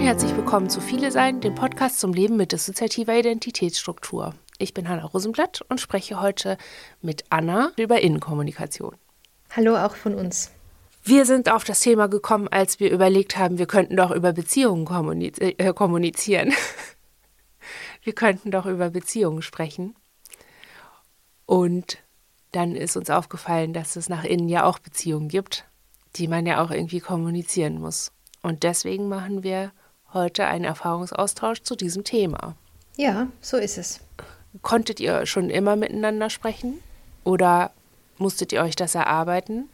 und herzlich willkommen zu Viele Sein, dem Podcast zum Leben mit dissoziativer Identitätsstruktur. Ich bin Hanna Rosenblatt und spreche heute mit Anna über Innenkommunikation. Hallo auch von uns. Wir sind auf das Thema gekommen, als wir überlegt haben, wir könnten doch über Beziehungen kommuniz äh, kommunizieren. wir könnten doch über Beziehungen sprechen. Und dann ist uns aufgefallen, dass es nach innen ja auch Beziehungen gibt, die man ja auch irgendwie kommunizieren muss. Und deswegen machen wir heute einen Erfahrungsaustausch zu diesem Thema. Ja, so ist es. Konntet ihr schon immer miteinander sprechen oder musstet ihr euch das erarbeiten?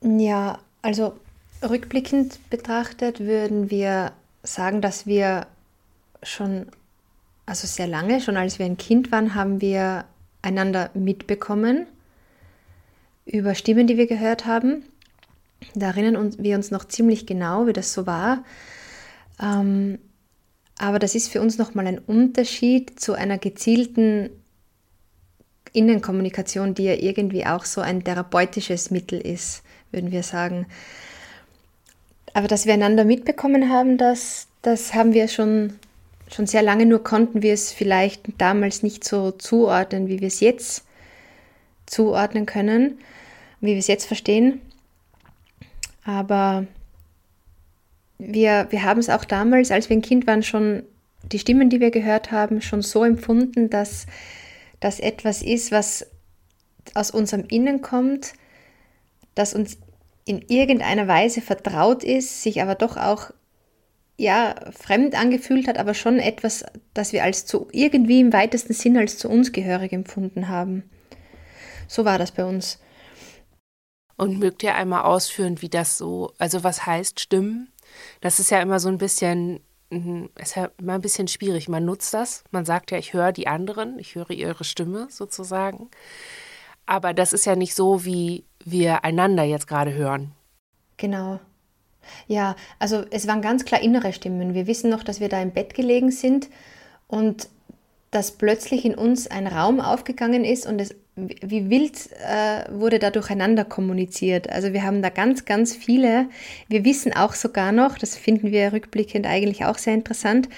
Ja, also rückblickend betrachtet würden wir sagen, dass wir schon, also sehr lange, schon als wir ein Kind waren, haben wir einander mitbekommen über Stimmen, die wir gehört haben. Da erinnern wir uns noch ziemlich genau, wie das so war. Ähm, aber das ist für uns nochmal ein Unterschied zu einer gezielten Innenkommunikation, die ja irgendwie auch so ein therapeutisches Mittel ist, würden wir sagen. Aber dass wir einander mitbekommen haben, das, das haben wir schon, schon sehr lange, nur konnten wir es vielleicht damals nicht so zuordnen, wie wir es jetzt zuordnen können, wie wir es jetzt verstehen. Aber wir, wir haben es auch damals, als wir ein Kind waren, schon die Stimmen, die wir gehört haben, schon so empfunden, dass das etwas ist, was aus unserem Innen kommt, das uns in irgendeiner Weise vertraut ist, sich aber doch auch ja fremd angefühlt hat, aber schon etwas, das wir als zu irgendwie im weitesten Sinn als zu uns gehörig empfunden haben. So war das bei uns. Und mögt ihr einmal ausführen, wie das so, also was heißt Stimmen? Das ist ja immer so ein bisschen, mhm, ist ja immer ein bisschen schwierig. Man nutzt das, man sagt ja, ich höre die anderen, ich höre ihre Stimme sozusagen. Aber das ist ja nicht so, wie wir einander jetzt gerade hören. Genau. Ja, also es waren ganz klar innere Stimmen. Wir wissen noch, dass wir da im Bett gelegen sind und dass plötzlich in uns ein Raum aufgegangen ist und es wie wild äh, wurde da durcheinander kommuniziert. Also wir haben da ganz, ganz viele. Wir wissen auch sogar noch, das finden wir rückblickend eigentlich auch sehr interessant,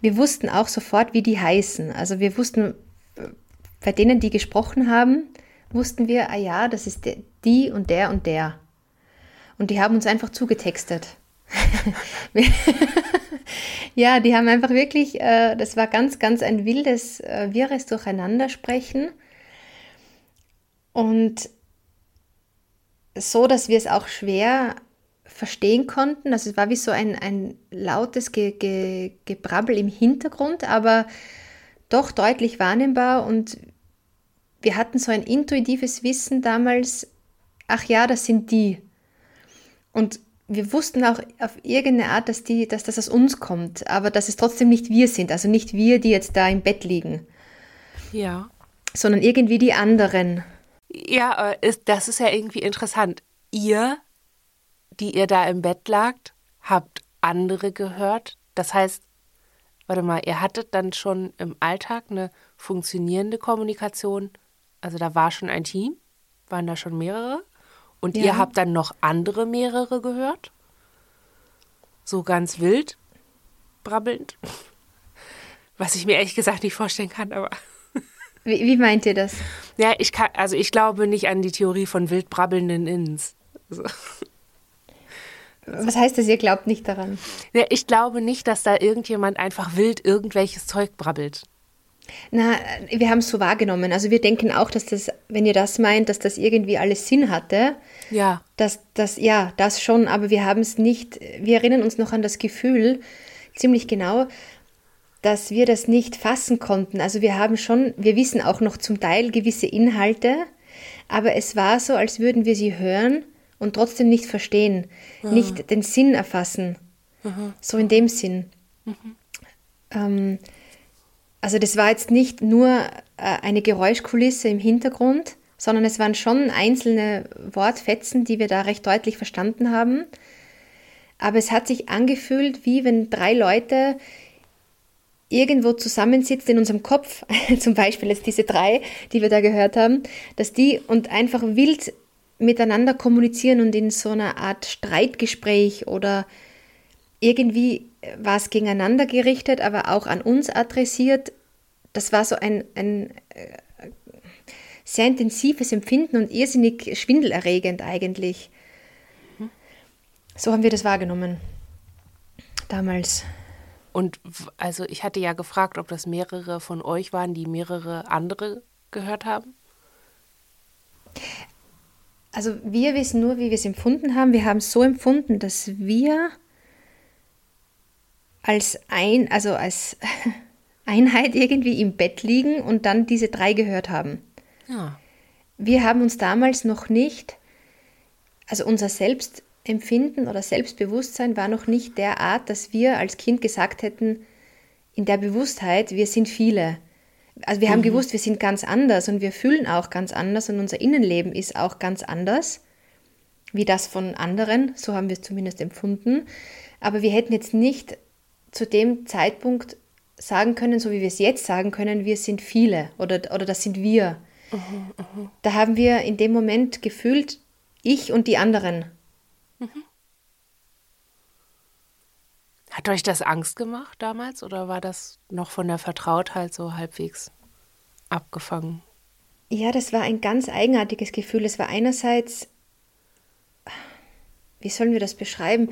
wir wussten auch sofort, wie die heißen. Also wir wussten, bei denen, die gesprochen haben, wussten wir, ah ja, das ist die und der und der. Und die haben uns einfach zugetextet. ja, die haben einfach wirklich, äh, das war ganz, ganz ein wildes, äh, wirres Durcheinandersprechen. Und so, dass wir es auch schwer verstehen konnten. Also es war wie so ein, ein lautes Ge Ge Gebrabbel im Hintergrund, aber doch deutlich wahrnehmbar und wir hatten so ein intuitives Wissen damals, ach ja, das sind die. Und wir wussten auch auf irgendeine Art, dass, die, dass das aus uns kommt, aber dass es trotzdem nicht wir sind, also nicht wir, die jetzt da im Bett liegen. Ja. Sondern irgendwie die anderen. Ja, das ist ja irgendwie interessant. Ihr, die ihr da im Bett lagt, habt andere gehört. Das heißt, warte mal, ihr hattet dann schon im Alltag eine funktionierende Kommunikation. Also da war schon ein Team, waren da schon mehrere. Und ja. ihr habt dann noch andere mehrere gehört? So ganz wild, brabbelnd. Was ich mir ehrlich gesagt nicht vorstellen kann, aber. Wie, wie meint ihr das? Ja, ich kann, also ich glaube nicht an die Theorie von wild brabbelnden Inns. Also. Was heißt das, ihr glaubt nicht daran? Ja, ich glaube nicht, dass da irgendjemand einfach wild irgendwelches Zeug brabbelt. Na, wir haben es so wahrgenommen. Also wir denken auch, dass das, wenn ihr das meint, dass das irgendwie alles Sinn hatte. Ja. Dass das, ja, das schon, aber wir haben es nicht, wir erinnern uns noch an das Gefühl, ziemlich genau, dass wir das nicht fassen konnten. Also wir haben schon, wir wissen auch noch zum Teil gewisse Inhalte, aber es war so, als würden wir sie hören und trotzdem nicht verstehen, ja. nicht den Sinn erfassen. Aha. So in dem Sinn. Mhm. Ähm, also das war jetzt nicht nur äh, eine Geräuschkulisse im Hintergrund, sondern es waren schon einzelne Wortfetzen, die wir da recht deutlich verstanden haben. Aber es hat sich angefühlt, wie wenn drei Leute irgendwo zusammensitzt in unserem Kopf, zum Beispiel jetzt diese drei, die wir da gehört haben, dass die und einfach wild miteinander kommunizieren und in so einer Art Streitgespräch oder irgendwie war es gegeneinander gerichtet, aber auch an uns adressiert. Das war so ein, ein äh, sehr intensives Empfinden und irrsinnig schwindelerregend eigentlich. So haben wir das wahrgenommen damals. Und also ich hatte ja gefragt, ob das mehrere von euch waren, die mehrere andere gehört haben. Also wir wissen nur, wie wir es empfunden haben. Wir haben es so empfunden, dass wir als ein, also als Einheit irgendwie im Bett liegen und dann diese drei gehört haben. Ja. Wir haben uns damals noch nicht, also unser Selbstempfinden oder Selbstbewusstsein war noch nicht der Art, dass wir als Kind gesagt hätten, in der Bewusstheit, wir sind viele. Also wir mhm. haben gewusst, wir sind ganz anders und wir fühlen auch ganz anders und unser Innenleben ist auch ganz anders wie das von anderen, so haben wir es zumindest empfunden. Aber wir hätten jetzt nicht zu dem Zeitpunkt sagen können, so wie wir es jetzt sagen können, wir sind viele oder, oder das sind wir. Mhm, mh. Da haben wir in dem Moment gefühlt, ich und die anderen. Mhm. Hat euch das Angst gemacht damals oder war das noch von der Vertrautheit so halbwegs abgefangen? Ja, das war ein ganz eigenartiges Gefühl. Es war einerseits, wie sollen wir das beschreiben?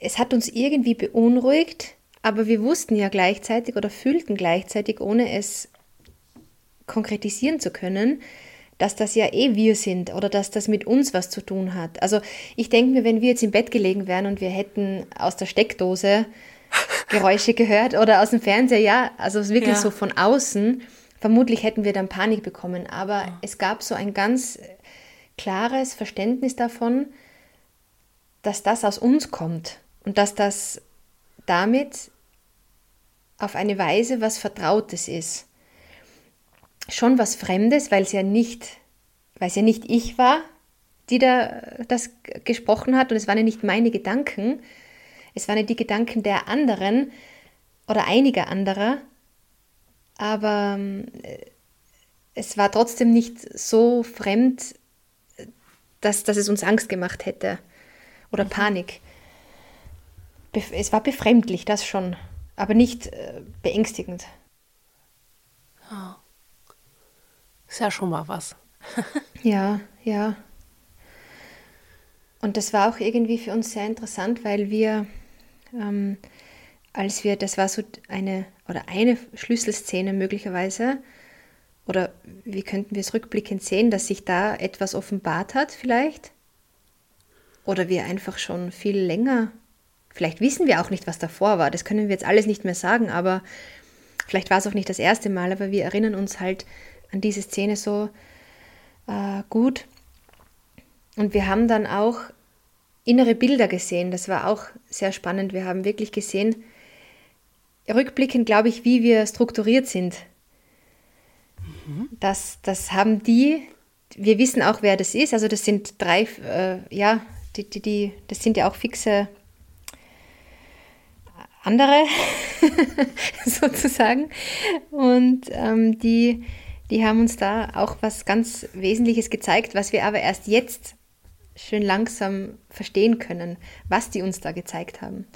Es hat uns irgendwie beunruhigt, aber wir wussten ja gleichzeitig oder fühlten gleichzeitig, ohne es konkretisieren zu können, dass das ja eh wir sind oder dass das mit uns was zu tun hat. Also ich denke mir, wenn wir jetzt im Bett gelegen wären und wir hätten aus der Steckdose Geräusche gehört oder aus dem Fernseher, ja, also wirklich ja. so von außen, vermutlich hätten wir dann Panik bekommen. Aber ja. es gab so ein ganz klares Verständnis davon, dass das aus uns kommt und dass das damit auf eine Weise was Vertrautes ist schon was Fremdes, weil es ja nicht, weil es ja nicht ich war, die da das gesprochen hat und es waren ja nicht meine Gedanken, es waren ja die Gedanken der anderen oder einiger anderer, aber äh, es war trotzdem nicht so fremd, dass, dass es uns Angst gemacht hätte oder mhm. Panik. Es war befremdlich, das schon, aber nicht äh, beängstigend. Oh. Ist ja schon mal was. ja, ja. Und das war auch irgendwie für uns sehr interessant, weil wir, ähm, als wir, das war so eine oder eine Schlüsselszene möglicherweise, oder wie könnten wir es rückblickend sehen, dass sich da etwas offenbart hat vielleicht? Oder wir einfach schon viel länger, vielleicht wissen wir auch nicht, was davor war, das können wir jetzt alles nicht mehr sagen, aber vielleicht war es auch nicht das erste Mal, aber wir erinnern uns halt an diese Szene so äh, gut. Und wir haben dann auch innere Bilder gesehen. Das war auch sehr spannend. Wir haben wirklich gesehen, rückblickend glaube ich, wie wir strukturiert sind. Mhm. Das, das haben die, wir wissen auch, wer das ist. Also das sind drei, äh, ja, die, die, die, das sind ja auch fixe andere sozusagen. Und ähm, die die haben uns da auch was ganz Wesentliches gezeigt, was wir aber erst jetzt schön langsam verstehen können, was die uns da gezeigt haben.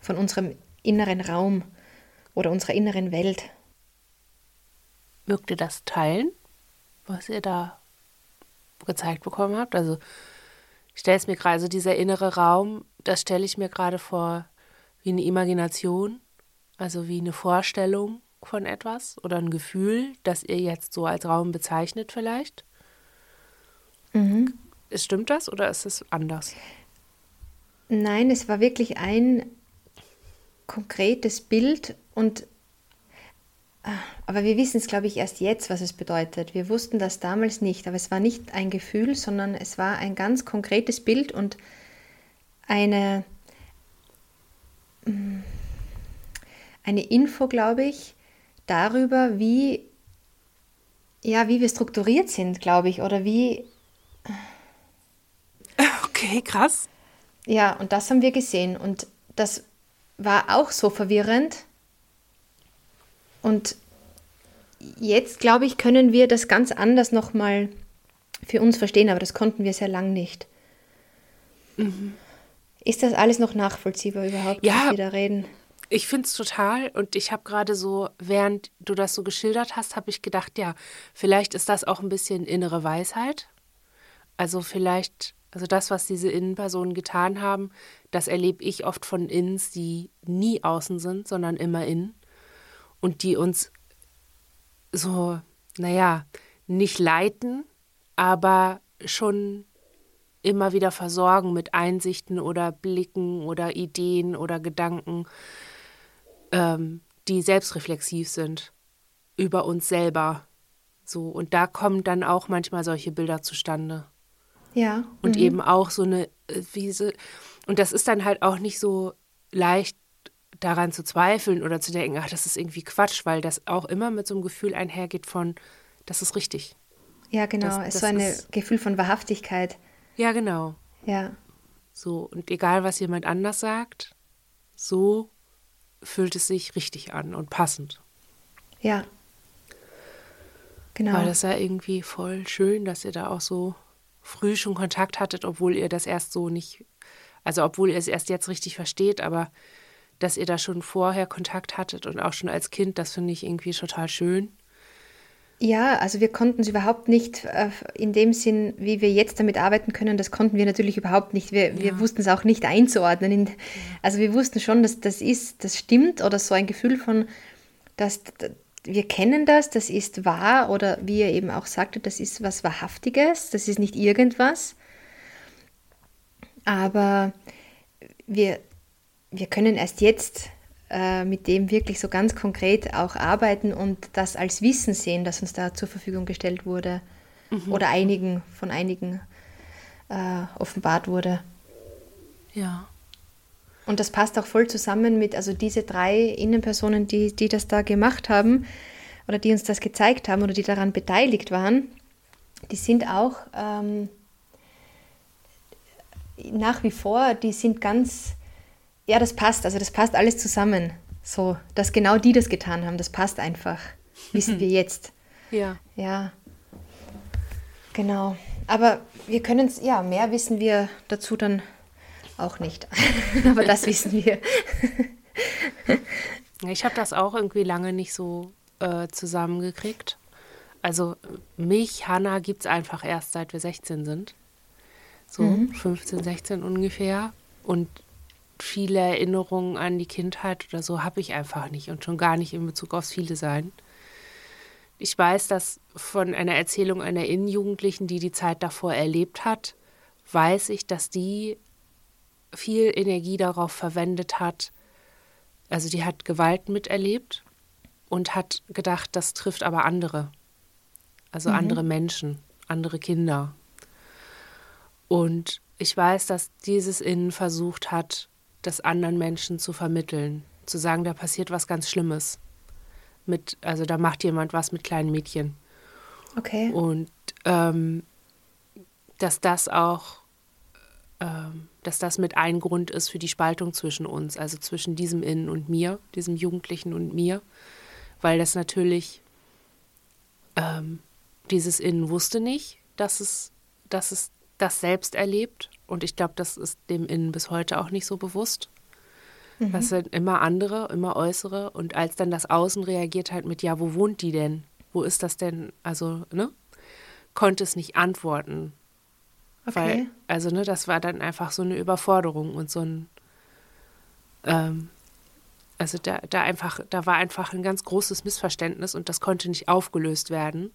Von unserem inneren Raum oder unserer inneren Welt. Mögt ihr das teilen, was ihr da gezeigt bekommen habt? Also ich stelle es mir gerade, also dieser innere Raum, das stelle ich mir gerade vor wie eine Imagination, also wie eine Vorstellung von etwas oder ein Gefühl, das ihr jetzt so als Raum bezeichnet vielleicht? Mhm. Stimmt das oder ist es anders? Nein, es war wirklich ein konkretes Bild und ah, aber wir wissen es, glaube ich, erst jetzt, was es bedeutet. Wir wussten das damals nicht, aber es war nicht ein Gefühl, sondern es war ein ganz konkretes Bild und eine, mm, eine Info, glaube ich, darüber, wie, ja, wie wir strukturiert sind, glaube ich, oder wie. Okay, krass. Ja, und das haben wir gesehen. Und das war auch so verwirrend. Und jetzt, glaube ich, können wir das ganz anders nochmal für uns verstehen, aber das konnten wir sehr lang nicht. Mhm. Ist das alles noch nachvollziehbar überhaupt, Ja. was wir da reden? Ich finde es total und ich habe gerade so, während du das so geschildert hast, habe ich gedacht, ja, vielleicht ist das auch ein bisschen innere Weisheit. Also vielleicht, also das, was diese Innenpersonen getan haben, das erlebe ich oft von Innens, die nie außen sind, sondern immer innen und die uns so, naja, nicht leiten, aber schon immer wieder versorgen mit Einsichten oder Blicken oder Ideen oder Gedanken, ähm, die selbstreflexiv sind über uns selber. So, und da kommen dann auch manchmal solche Bilder zustande. Ja. Und mhm. eben auch so eine, äh, wie so, und das ist dann halt auch nicht so leicht daran zu zweifeln oder zu denken, ach, das ist irgendwie Quatsch, weil das auch immer mit so einem Gefühl einhergeht von, das ist richtig. Ja, genau. das- es das ist so ein Gefühl von Wahrhaftigkeit. Ja, genau. Ja. So, und egal, was jemand anders sagt, so fühlt es sich richtig an und passend. Ja. Genau. Weil das ja irgendwie voll schön, dass ihr da auch so früh schon Kontakt hattet, obwohl ihr das erst so nicht, also obwohl ihr es erst jetzt richtig versteht, aber dass ihr da schon vorher Kontakt hattet und auch schon als Kind, das finde ich irgendwie total schön. Ja, also wir konnten es überhaupt nicht äh, in dem Sinn, wie wir jetzt damit arbeiten können, das konnten wir natürlich überhaupt nicht. Wir, wir Ja. wussten es auch nicht einzuordnen. In, also wir wussten schon, dass das ist, das stimmt oder so ein Gefühl von, dass wir kennen das, das ist wahr oder wie er eben auch sagte, das ist was Wahrhaftiges, das ist nicht irgendwas. Aber wir, wir können erst jetzt äh, mit dem wirklich so ganz konkret auch arbeiten und das als Wissen sehen, das uns da zur Verfügung gestellt wurde oder einigen von einigen äh, offenbart wurde. Ja. Und das passt auch voll zusammen mit, also diese drei Innenpersonen, die, die das da gemacht haben oder die uns das gezeigt haben oder die daran beteiligt waren, die sind auch ähm, nach wie vor, die sind ganz, ja, das passt, also das passt alles zusammen. So, dass genau die das getan haben, das passt einfach, wissen wir jetzt. Ja. Ja, genau. Aber wir können es, ja, mehr wissen wir dazu dann auch nicht. Aber das wissen wir. Ich habe das auch irgendwie lange nicht so äh, zusammengekriegt. Also mich, Hanna, gibt es einfach erst seit wir 16 sind. So 15, 16 ungefähr. Und viele Erinnerungen an die Kindheit oder so habe ich einfach nicht und schon gar nicht in Bezug aufs Viele sein. Ich weiß, dass von einer Erzählung einer Innenjugendlichen, die die Zeit davor erlebt hat, weiß ich, dass die viel Energie darauf verwendet hat, also die hat Gewalt miterlebt und hat gedacht, das trifft aber andere. Also andere Menschen, andere Kinder. Und ich weiß, dass dieses Innen versucht hat, das anderen Menschen zu vermitteln, zu sagen, da passiert was ganz Schlimmes. Mit, also da macht jemand was mit kleinen Mädchen. Okay. Und ähm, dass das auch, ähm, dass das mit ein Grund ist für die Spaltung zwischen uns, also zwischen diesem Innen und mir, diesem Jugendlichen und mir, weil das natürlich, ähm, dieses Innen wusste nicht, dass es, dass es das selbst erlebt. Und ich glaube, das ist dem Innen bis heute auch nicht so bewusst. Das sind immer andere, immer äußere. Und als dann das Außen reagiert halt mit, ja, wo wohnt die denn? Wo ist das denn? Also, ne? Konnte es nicht antworten. Weil, Okay. also, ne, das war dann einfach so eine Überforderung und so ein, ähm, also da, da einfach, da war einfach ein ganz großes Missverständnis und das konnte nicht aufgelöst werden,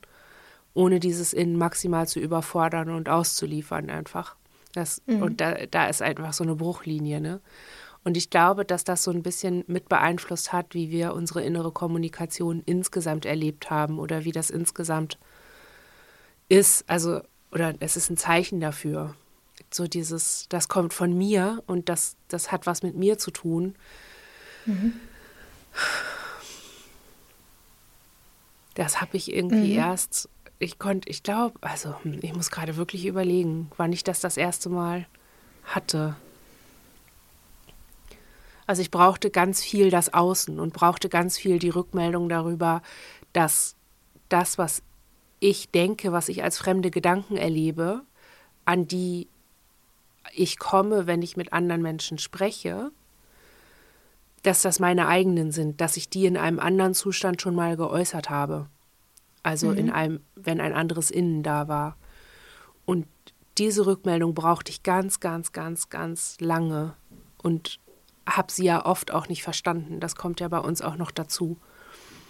ohne dieses Innen maximal zu überfordern und auszuliefern einfach. Das, Und da, da ist einfach so eine Bruchlinie, ne? Und ich glaube, dass das so ein bisschen mit beeinflusst hat, wie wir unsere innere Kommunikation insgesamt erlebt haben oder wie das insgesamt ist. Also, oder es ist ein Zeichen dafür. So dieses, das kommt von mir und das, das hat was mit mir zu tun. Das habe ich irgendwie erst, ich konnte, ich glaube, also hm, ich muss gerade wirklich überlegen, wann ich das das erste Mal hatte. Also ich brauchte ganz viel das Außen und brauchte ganz viel die Rückmeldung darüber, dass das, was ich denke, was ich als fremde Gedanken erlebe, an die ich komme, wenn ich mit anderen Menschen spreche, dass das meine eigenen sind, dass ich die in einem anderen Zustand schon mal geäußert habe. Also mhm. in einem, wenn ein anderes Innen da war. Und diese Rückmeldung brauchte ich ganz, ganz, ganz, ganz lange und habe sie ja oft auch nicht verstanden. Das kommt ja bei uns auch noch dazu,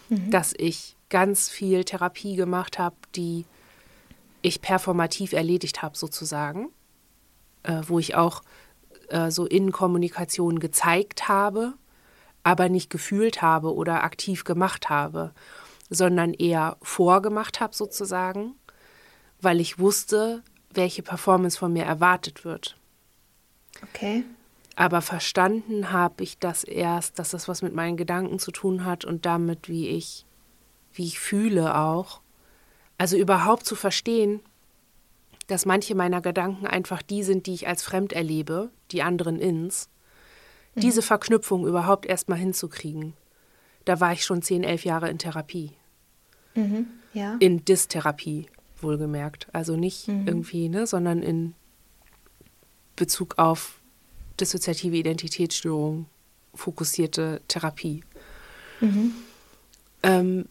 mhm. dass ich ganz viel Therapie gemacht habe, die ich performativ erledigt habe sozusagen, äh, wo ich auch äh, so Innenkommunikation gezeigt habe, aber nicht gefühlt habe oder aktiv gemacht habe, sondern eher vorgemacht habe sozusagen, weil ich wusste, welche Performance von mir erwartet wird. Okay. Aber verstanden habe ich das erst, dass das was mit meinen Gedanken zu tun hat und damit, wie ich, wie ich fühle auch. Also überhaupt zu verstehen, dass manche meiner Gedanken einfach die sind, die ich als fremd erlebe, die anderen ins. Mhm. Diese Verknüpfung überhaupt erstmal hinzukriegen. Da war ich schon zehn, elf Jahre in Therapie. Mhm. Ja. In Dystherapie, wohlgemerkt. Also nicht mhm. irgendwie, ne, sondern in Bezug auf dissoziative Identitätsstörung fokussierte Therapie. Mhm. Ähm,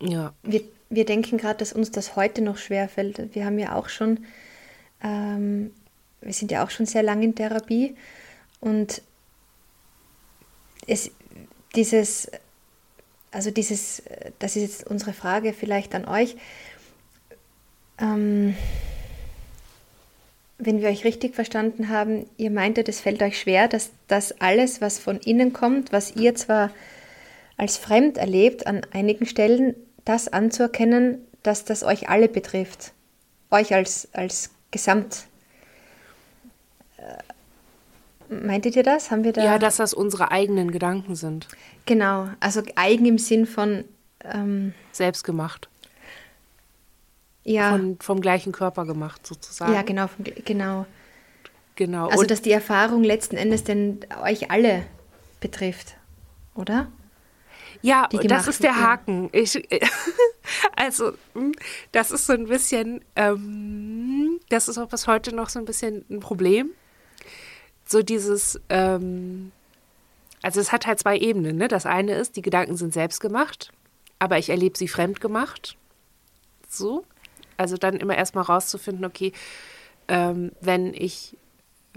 ja. Wir, wir denken gerade, dass uns das heute noch schwerfällt. Wir haben ja auch schon, ähm, wir sind ja auch schon sehr lange in Therapie und es, dieses, also dieses, das ist jetzt unsere Frage vielleicht an euch. Ähm, wenn wir euch richtig verstanden haben, ihr meintet, es fällt euch schwer, dass das alles, was von innen kommt, was ihr zwar als fremd erlebt an einigen Stellen, das anzuerkennen, dass das euch alle betrifft. Euch als, als Gesamt. Meintet ihr das? Haben wir da. Ja, dass das unsere eigenen Gedanken sind. Genau, also eigen im Sinn von. Ähm, Selbstgemacht. Ja. Von, vom gleichen Körper gemacht, sozusagen. Ja, genau, vom, genau. Genau. Also, Und dass die Erfahrung letzten Endes denn euch alle betrifft, oder? Ja, das ist der Haken. Ich, also, hm, das ist so ein bisschen, ähm, das ist auch bis heute noch so ein bisschen ein Problem. So dieses, ähm, also es hat halt zwei Ebenen. Ne? Das eine ist, die Gedanken sind selbst gemacht, aber ich erlebe sie fremd gemacht. So. Also dann immer erstmal rauszufinden, okay, ähm, wenn ich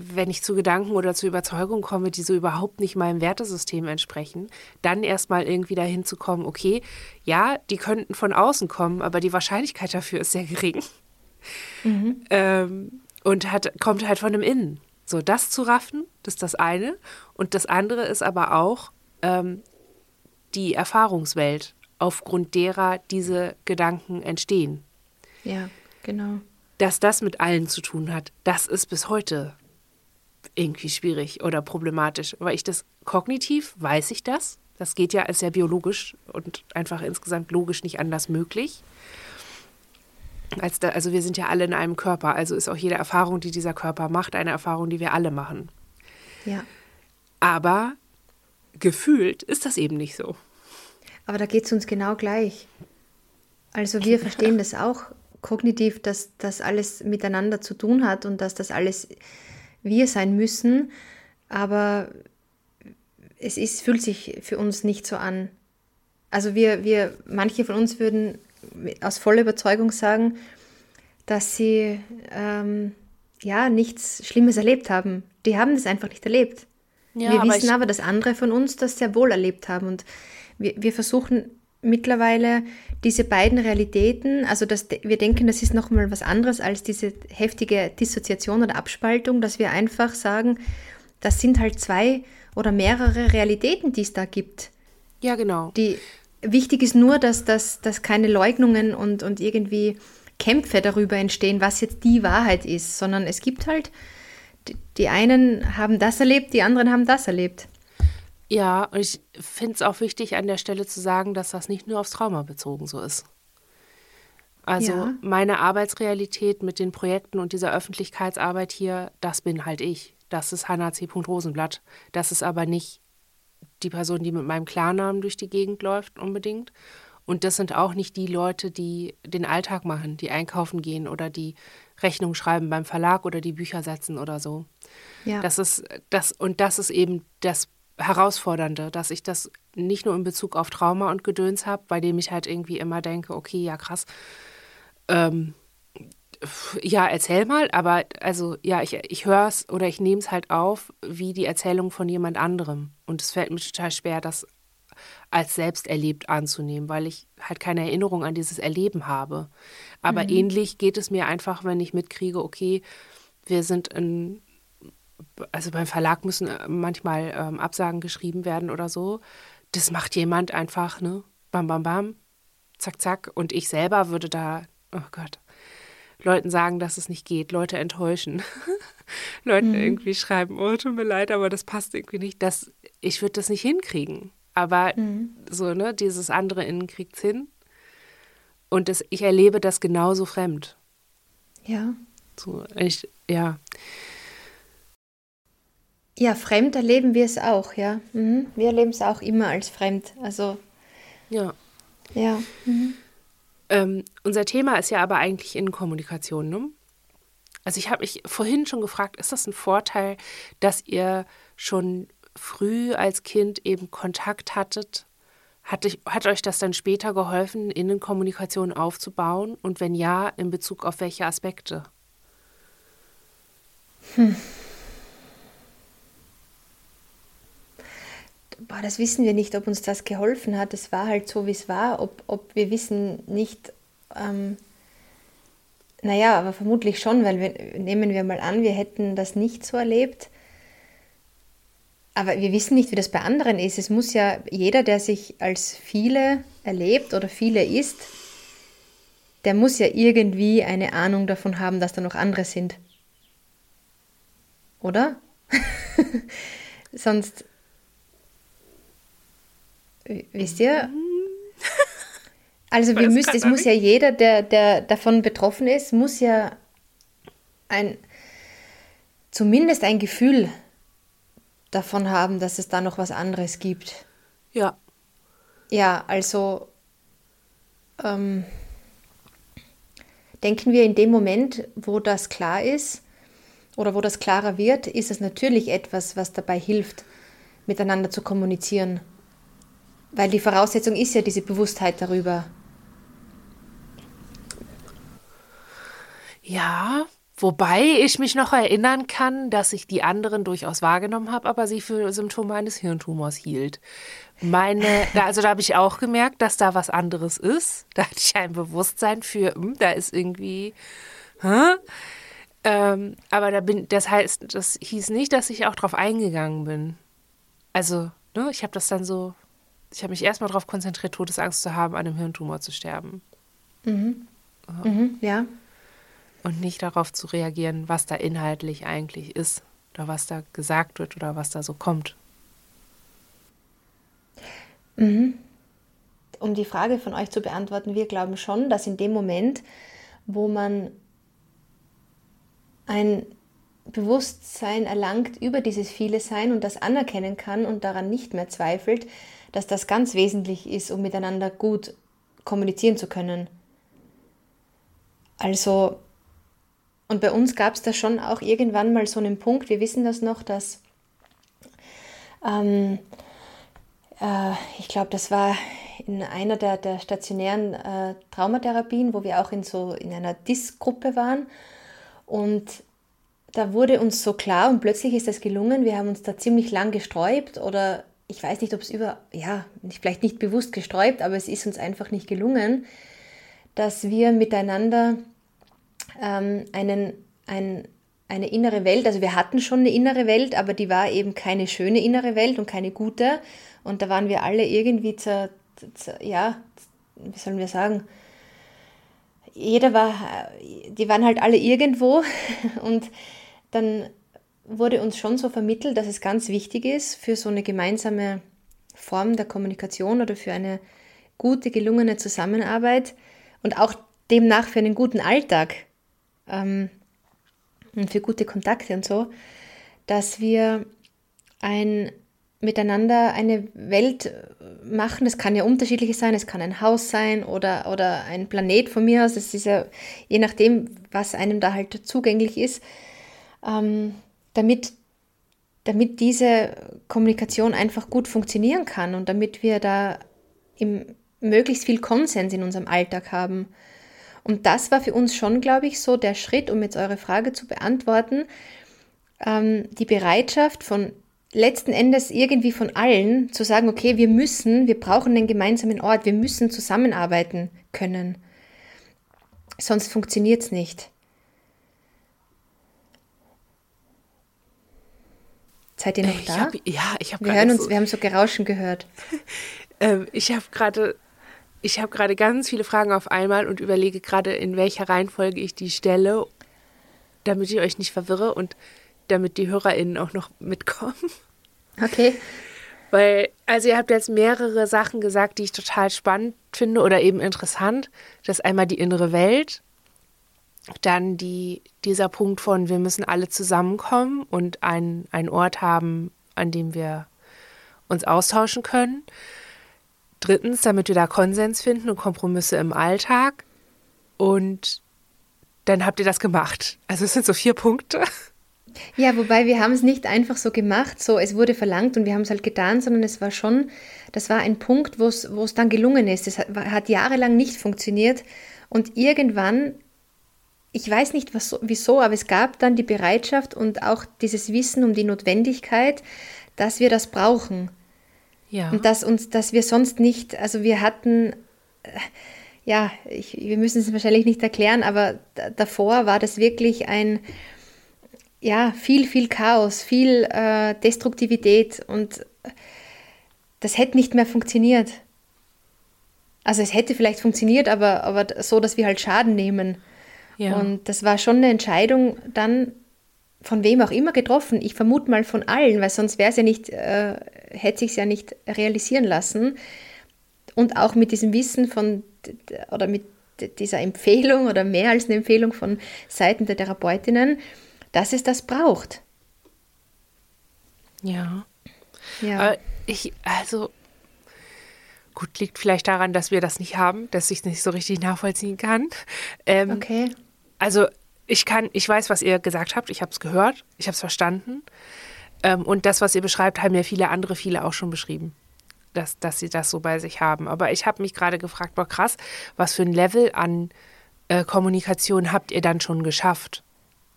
wenn ich zu Gedanken oder zu Überzeugungen komme, die so überhaupt nicht meinem Wertesystem entsprechen, dann erstmal irgendwie dahin zu kommen, okay, ja, die könnten von außen kommen, aber die Wahrscheinlichkeit dafür ist sehr gering. Mhm. Ähm, und hat, kommt halt von dem Innen. So, das zu raffen, das ist das eine. Und das andere ist aber auch ähm, die Erfahrungswelt, aufgrund derer diese Gedanken entstehen. Ja, genau. Dass das mit allen zu tun hat, das ist bis heute irgendwie schwierig oder problematisch, weil ich das kognitiv weiß ich das. Das geht ja als sehr biologisch und einfach insgesamt logisch nicht anders möglich. Als da, also wir sind ja alle in einem Körper, also ist auch jede Erfahrung, die dieser Körper macht, eine Erfahrung, die wir alle machen. Ja. Aber gefühlt ist das eben nicht so. Aber da geht es uns genau gleich. Also wir verstehen das auch kognitiv, dass das alles miteinander zu tun hat und dass das alles wir sein müssen, aber es ist, fühlt sich für uns nicht so an. Also wir, wir, manche von uns würden aus voller Überzeugung sagen, dass sie ähm, ja nichts Schlimmes erlebt haben. Die haben das einfach nicht erlebt. Ja, wir aber wissen aber, dass andere von uns das sehr wohl erlebt haben. Und wir, wir versuchen mittlerweile diese beiden Realitäten, also dass wir denken, das ist nochmal was anderes als diese heftige Dissoziation oder Abspaltung, dass wir einfach sagen, das sind halt zwei oder mehrere Realitäten, die es da gibt. Ja, genau. Die, wichtig ist nur, dass, dass, dass keine Leugnungen und, und irgendwie Kämpfe darüber entstehen, was jetzt die Wahrheit ist, sondern es gibt halt, die, die einen haben das erlebt, die anderen haben das erlebt. Ja, und ich finde es auch wichtig, an der Stelle zu sagen, dass das nicht nur aufs Trauma bezogen so ist. Also ja. meine Arbeitsrealität mit den Projekten und dieser Öffentlichkeitsarbeit hier, das bin halt ich. Das ist Hannah C. Rosenblatt. Das ist aber nicht die Person, die mit meinem Klarnamen durch die Gegend läuft, unbedingt. Und das sind auch nicht die Leute, die den Alltag machen, die einkaufen gehen oder die Rechnung schreiben beim Verlag oder die Bücher setzen oder so. Ja. Das ist das und das ist eben das Herausfordernde, dass ich das nicht nur in Bezug auf Trauma und Gedöns habe, bei dem ich halt irgendwie immer denke, okay, ja krass, ähm, ja, erzähl mal, aber also ja, ich, ich höre es oder ich nehme es halt auf, wie die Erzählung von jemand anderem. Und es fällt mir total schwer, das als selbst erlebt anzunehmen, weil ich halt keine Erinnerung an dieses Erleben habe. Aber mhm. ähnlich geht es mir einfach, wenn ich mitkriege, okay, wir sind in, also beim Verlag müssen äh, manchmal ähm, Absagen geschrieben werden oder so. Das macht jemand einfach, ne? Bam, bam, bam, zack, zack. Und ich selber würde da, oh Gott, Leuten sagen, dass es nicht geht, Leute enttäuschen, Leuten mhm. irgendwie schreiben, oh, tut mir leid, aber das passt irgendwie nicht. Das, ich würde das nicht hinkriegen. Aber mhm. so, ne, dieses andere innen kriegt es hin. Und das, ich erlebe das genauso fremd. Ja. So, ich, ja. Ja, fremd erleben wir es auch, ja. Mhm. Wir erleben es auch immer als fremd. Also. Ja. Ja. Mhm. Ähm, unser Thema ist ja aber eigentlich Innenkommunikation, ne? Also ich habe mich vorhin schon gefragt, ist das ein Vorteil, dass ihr schon früh als Kind eben Kontakt hattet? Hat, ich, hat euch das dann später geholfen, Innenkommunikation aufzubauen? Und wenn ja, in Bezug auf welche Aspekte? Hm. Boah, das wissen wir nicht, ob uns das geholfen hat. Es war halt so, wie es war. Ob, ob wir wissen nicht, ähm, naja, aber vermutlich schon, weil wir, nehmen wir mal an, wir hätten das nicht so erlebt. Aber wir wissen nicht, wie das bei anderen ist. Es muss ja jeder, der sich als viele erlebt oder viele ist, der muss ja irgendwie eine Ahnung davon haben, dass da noch andere sind. Oder? Sonst Wisst ihr? Also wir müssen, es muss ja jeder, der, der davon betroffen ist, muss ja ein zumindest ein Gefühl davon haben, dass es da noch was anderes gibt. Ja. Ja, also ähm, denken wir in dem Moment, wo das klar ist oder wo das klarer wird, ist es natürlich etwas, was dabei hilft, miteinander zu kommunizieren. Weil die Voraussetzung ist ja diese Bewusstheit darüber. Ja, wobei ich mich noch erinnern kann, dass ich die anderen durchaus wahrgenommen habe, aber sie für Symptome eines Hirntumors hielt. Meine, also da habe ich auch gemerkt, dass da was anderes ist. Da hatte ich ein Bewusstsein für, hm, da ist irgendwie, hä? Ähm, aber da bin, das heißt, das hieß nicht, dass ich auch drauf eingegangen bin. Also, ne, ich habe das dann so ich habe mich erstmal darauf konzentriert, Todesangst zu haben, an einem Hirntumor zu sterben. Mhm. Ja. Mhm, ja. Und nicht darauf zu reagieren, was da inhaltlich eigentlich ist oder was da gesagt wird oder was da so kommt. Mhm. Um die Frage von euch zu beantworten, wir glauben schon, dass in dem Moment, wo man ein Bewusstsein erlangt über dieses viele Sein und das anerkennen kann und daran nicht mehr zweifelt, dass das ganz wesentlich ist, um miteinander gut kommunizieren zu können. Also, und bei uns gab es da schon auch irgendwann mal so einen Punkt, wir wissen das noch, dass ähm, äh, ich glaube, das war in einer der, der stationären äh, Traumatherapien, wo wir auch in so in einer DIS-Gruppe waren. Und da wurde uns so klar und plötzlich ist das gelungen. Wir haben uns da ziemlich lang gesträubt oder ich weiß nicht, ob es über, ja, vielleicht nicht bewusst gesträubt, aber es ist uns einfach nicht gelungen, dass wir miteinander ähm, einen, ein, eine innere Welt, also wir hatten schon eine innere Welt, aber die war eben keine schöne innere Welt und keine gute. Und da waren wir alle irgendwie, zu, zu, ja, wie sollen wir sagen, jeder war, die waren halt alle irgendwo und dann wurde uns schon so vermittelt, dass es ganz wichtig ist für so eine gemeinsame Form der Kommunikation oder für eine gute, gelungene Zusammenarbeit und auch demnach für einen guten Alltag ähm, und für gute Kontakte und so, dass wir ein miteinander eine Welt machen. Das kann ja unterschiedlich sein. Es kann ein Haus sein oder, oder ein Planet von mir aus. Es ist ja je nachdem, was einem da halt zugänglich ist, ähm, damit, damit diese Kommunikation einfach gut funktionieren kann und damit wir da im, möglichst viel Konsens in unserem Alltag haben. Und das war für uns schon, glaube ich, so der Schritt, um jetzt eure Frage zu beantworten, ähm, die Bereitschaft von letzten Endes irgendwie von allen zu sagen, okay, wir müssen, wir brauchen einen gemeinsamen Ort, wir müssen zusammenarbeiten können. Sonst funktioniert es nicht. Seid ihr noch ich da? Hab, ja, ich habe uns, so, wir haben so Gerauschen gehört. ähm, ich habe gerade ich habe gerade ganz viele Fragen auf einmal und überlege gerade, in welcher Reihenfolge ich die stelle, damit ich euch nicht verwirre und damit die HörerInnen auch noch mitkommen. Okay. Weil, also ihr habt jetzt mehrere Sachen gesagt, die ich total spannend finde oder eben interessant. Das ist einmal die innere Welt, dann die, dieser Punkt von, wir müssen alle zusammenkommen und einen Ort haben, an dem wir uns austauschen können. Drittens, damit wir da Konsens finden und Kompromisse im Alltag. Und dann habt ihr das gemacht. Also es sind so vier Punkte. Ja, wobei wir haben es nicht einfach so gemacht, so es wurde verlangt und wir haben es halt getan, sondern es war schon, das war ein Punkt, wo es dann gelungen ist. Es hat, hat jahrelang nicht funktioniert und irgendwann, ich weiß nicht was, wieso, aber es gab dann die Bereitschaft und auch dieses Wissen um die Notwendigkeit, dass wir das brauchen. Ja. Und dass uns, dass wir sonst nicht, also wir hatten, äh, ja, ich, wir müssen es wahrscheinlich nicht erklären, aber davor war das wirklich ein, ja, viel, viel Chaos, viel äh, Destruktivität und das hätte nicht mehr funktioniert. Also es hätte vielleicht funktioniert, aber, aber so, dass wir halt Schaden nehmen. Ja. Und das war schon eine Entscheidung dann von wem auch immer getroffen. Ich vermute mal von allen, weil sonst wäre es ja nicht, äh, hätte sich ja nicht realisieren lassen. Und auch mit diesem Wissen von oder mit dieser Empfehlung oder mehr als eine Empfehlung von Seiten der Therapeutinnen, dass es das braucht. Ja. Ja. ich, also, gut, liegt vielleicht daran, dass wir das nicht haben, dass ich es nicht so richtig nachvollziehen kann. Ähm, okay. Also, ich kann, ich weiß, was ihr gesagt habt, ich habe es gehört, ich habe es verstanden. Ähm, und das, was ihr beschreibt, haben ja viele andere, viele auch schon beschrieben, dass, dass sie das so bei sich haben. Aber ich habe mich gerade gefragt, boah, krass, was für ein Level an äh, Kommunikation habt ihr dann schon geschafft?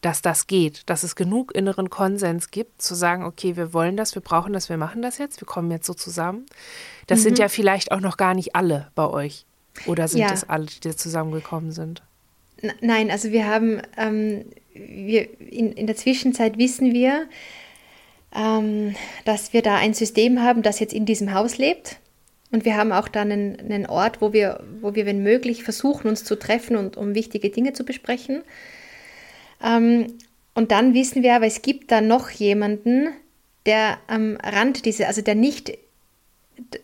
dass das geht, dass es genug inneren Konsens gibt, zu sagen, okay, wir wollen das, wir brauchen das, wir machen das jetzt, wir kommen jetzt so zusammen. Das mhm. sind ja vielleicht auch noch gar nicht alle bei euch. Oder sind ja. es alle, die zusammengekommen sind? Nein, also wir haben, ähm, wir, in, in der Zwischenzeit wissen wir, ähm, dass wir da ein System haben, das jetzt in diesem Haus lebt. Und wir haben auch da einen, einen Ort, wo wir, wo wir, wenn möglich, versuchen, uns zu treffen und um wichtige Dinge zu besprechen. Ähm, und dann wissen wir aber, es gibt da noch jemanden, der am Rand dieser, also der nicht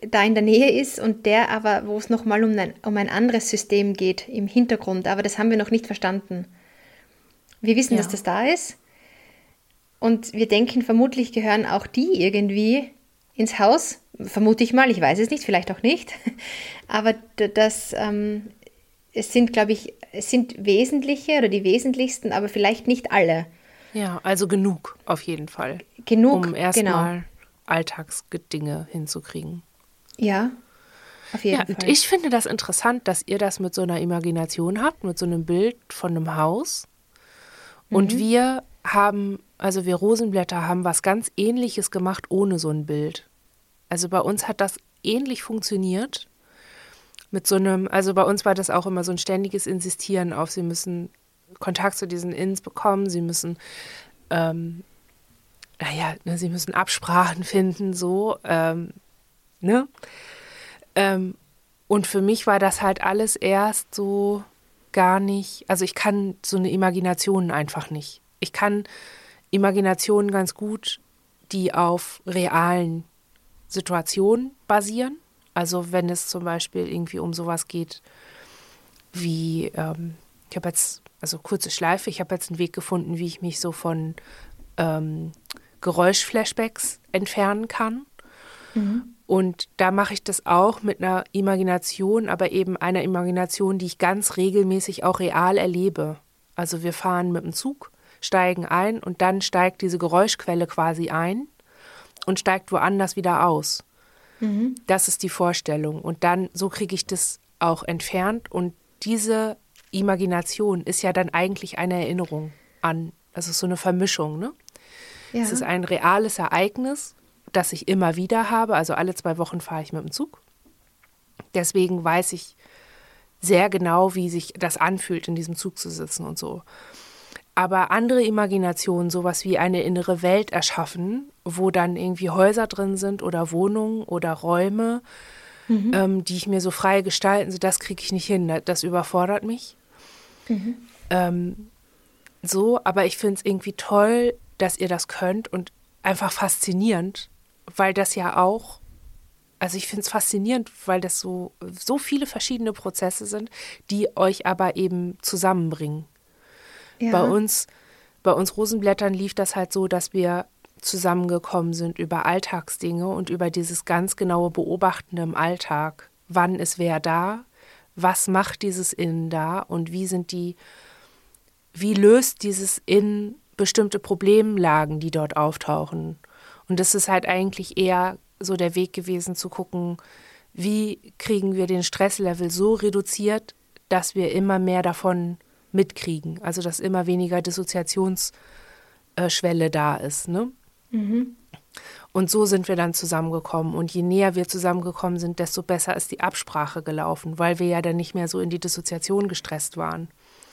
da in der Nähe ist und der aber, wo es nochmal um ein, um ein anderes System geht im Hintergrund. Aber das haben wir noch nicht verstanden. Wir wissen, ja. dass das da ist. Und wir denken, vermutlich gehören auch die irgendwie ins Haus. Vermute ich mal, ich weiß es nicht, vielleicht auch nicht. Aber das, ähm, es sind, glaube ich, es sind wesentliche oder die wesentlichsten, aber vielleicht nicht alle. Ja, also genug auf jeden Fall. Genug, um erstmal genau. Alltagsdinge hinzukriegen. Ja, auf jeden ja, Fall. Und ich finde das interessant, dass ihr das mit so einer Imagination habt, mit so einem Bild von einem Haus. Und mhm. wir haben, also wir Rosenblätter haben was ganz Ähnliches gemacht ohne so ein Bild. Also bei uns hat das ähnlich funktioniert mit so einem, also bei uns war das auch immer so ein ständiges Insistieren auf, sie müssen Kontakt zu diesen Ins bekommen, sie müssen, ähm, naja, ne, sie müssen Absprachen finden, so, ähm, ne? Ähm, und für mich war das halt alles erst so gar nicht, also ich kann so eine Imagination einfach nicht. Ich kann Imaginationen ganz gut, die auf realen Situationen basieren. Also wenn es zum Beispiel irgendwie um sowas geht wie, ähm, ich habe jetzt, also kurze Schleife, ich habe jetzt einen Weg gefunden, wie ich mich so von ähm, Geräuschflashbacks entfernen kann. Mhm. Und da mache ich das auch mit einer Imagination, aber eben einer Imagination, die ich ganz regelmäßig auch real erlebe. Also wir fahren mit dem Zug, steigen ein und dann steigt diese Geräuschquelle quasi ein und steigt woanders wieder aus. Mhm. Das ist die Vorstellung. Und dann, so kriege ich das auch entfernt. Und diese Imagination ist ja dann eigentlich eine Erinnerung an, also so eine Vermischung, ne? Ja. Es ist ein reales Ereignis, das ich immer wieder habe. Also alle zwei Wochen fahre ich mit dem Zug. Deswegen weiß ich sehr genau, wie sich das anfühlt, in diesem Zug zu sitzen und so. Aber andere Imaginationen, sowas wie eine innere Welt erschaffen, wo dann irgendwie Häuser drin sind oder Wohnungen oder Räume, mhm. ähm, die ich mir so frei gestalten, so das kriege ich nicht hin. Das überfordert mich. Mhm. Ähm, so, aber ich finde es irgendwie toll, dass ihr das könnt und einfach faszinierend, weil das ja auch, also ich finde es faszinierend, weil das so, so viele verschiedene Prozesse sind, die euch aber eben zusammenbringen. Ja. Bei uns, bei uns Rosenblättern lief das halt so, dass wir zusammengekommen sind über Alltagsdinge und über dieses ganz genaue Beobachten im Alltag. Wann ist wer da? Was macht dieses Innen da? Und wie sind die, wie löst dieses Innen bestimmte Problemlagen, die dort auftauchen? Und das ist halt eigentlich eher so der Weg gewesen zu gucken, wie kriegen wir den Stresslevel so reduziert, dass wir immer mehr davon mitkriegen. Also dass immer weniger Dissoziationsschwelle da ist. Ne? Mhm. Und so sind wir dann zusammengekommen. Und je näher wir zusammengekommen sind, desto besser ist die Absprache gelaufen, weil wir ja dann nicht mehr so in die Dissoziation gestresst waren.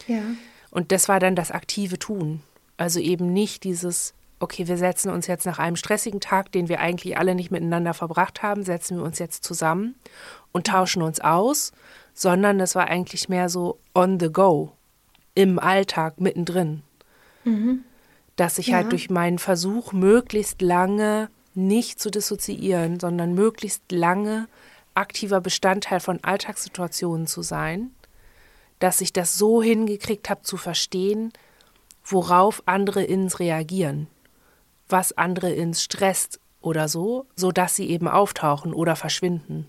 Ja. Und das war dann das aktive Tun. Also eben nicht dieses, okay, wir setzen uns jetzt nach einem stressigen Tag, den wir eigentlich alle nicht miteinander verbracht haben, setzen wir uns jetzt zusammen und tauschen uns aus, sondern das war eigentlich mehr so on the go im Alltag mittendrin. Mhm. Dass ich halt ja. halt durch meinen Versuch, möglichst lange nicht zu dissoziieren, sondern möglichst lange aktiver Bestandteil von Alltagssituationen zu sein, dass ich das so hingekriegt habe zu verstehen, worauf andere ins reagieren, was andere ins stresst oder so, sodass sie eben auftauchen oder verschwinden.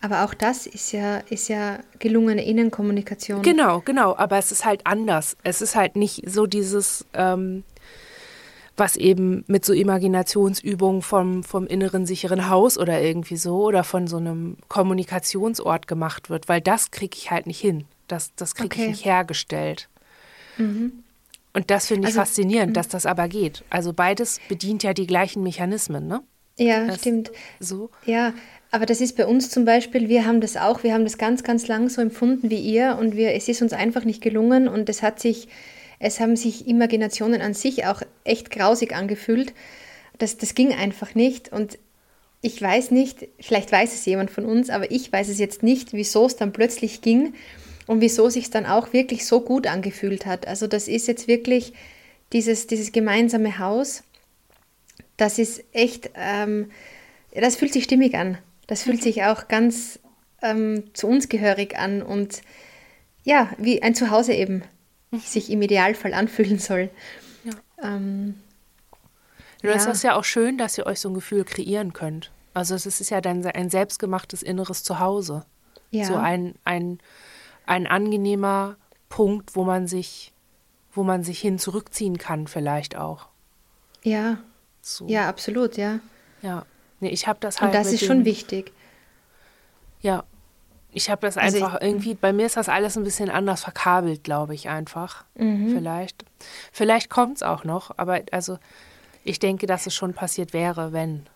Aber auch das ist ja, ist ja gelungene Innenkommunikation. Genau, genau. Aber es ist halt anders. Es ist halt nicht so dieses, ähm, was eben mit so Imaginationsübungen vom, vom inneren sicheren Haus oder irgendwie so oder von so einem Kommunikationsort gemacht wird, weil das kriege ich halt nicht hin. Das, das kriege okay. ich nicht hergestellt. Mhm. Und das finde ich also, faszinierend, mhm. dass das aber geht. Also beides bedient ja die gleichen Mechanismen, ne? Ja, das, stimmt. So. Ja, aber das ist bei uns zum Beispiel, wir haben das auch, wir haben das ganz, ganz lang so empfunden wie ihr und wir, es ist uns einfach nicht gelungen und es hat sich, es haben sich Imaginationen an sich auch echt grausig angefühlt. Das, das ging einfach nicht und ich weiß nicht, vielleicht weiß es jemand von uns, aber ich weiß es jetzt nicht, wieso es dann plötzlich ging und wieso sich es dann auch wirklich so gut angefühlt hat. Also das ist jetzt wirklich dieses, dieses gemeinsame Haus, das ist echt, ähm, das fühlt sich stimmig an. Das fühlt sich auch ganz ähm, zu uns gehörig an und ja, wie ein Zuhause eben mhm. sich im Idealfall anfühlen soll. Ja. Ähm, das ja. ist ja auch schön, dass ihr euch so ein Gefühl kreieren könnt. Also es ist ja dann ein selbstgemachtes inneres Zuhause. Ja. So ein, ein, ein angenehmer Punkt, wo man sich, wo man sich hin zurückziehen kann, vielleicht auch. Ja. So. Ja, absolut, ja. Ja. Nee, ich habe das halt. Und das ist schon wichtig. Ja. Ich habe das also einfach ich, irgendwie, bei mir ist das alles ein bisschen anders verkabelt, glaube ich einfach. Mhm. Vielleicht. Vielleicht kommt es auch noch, aber also ich denke, dass es schon passiert wäre, wenn.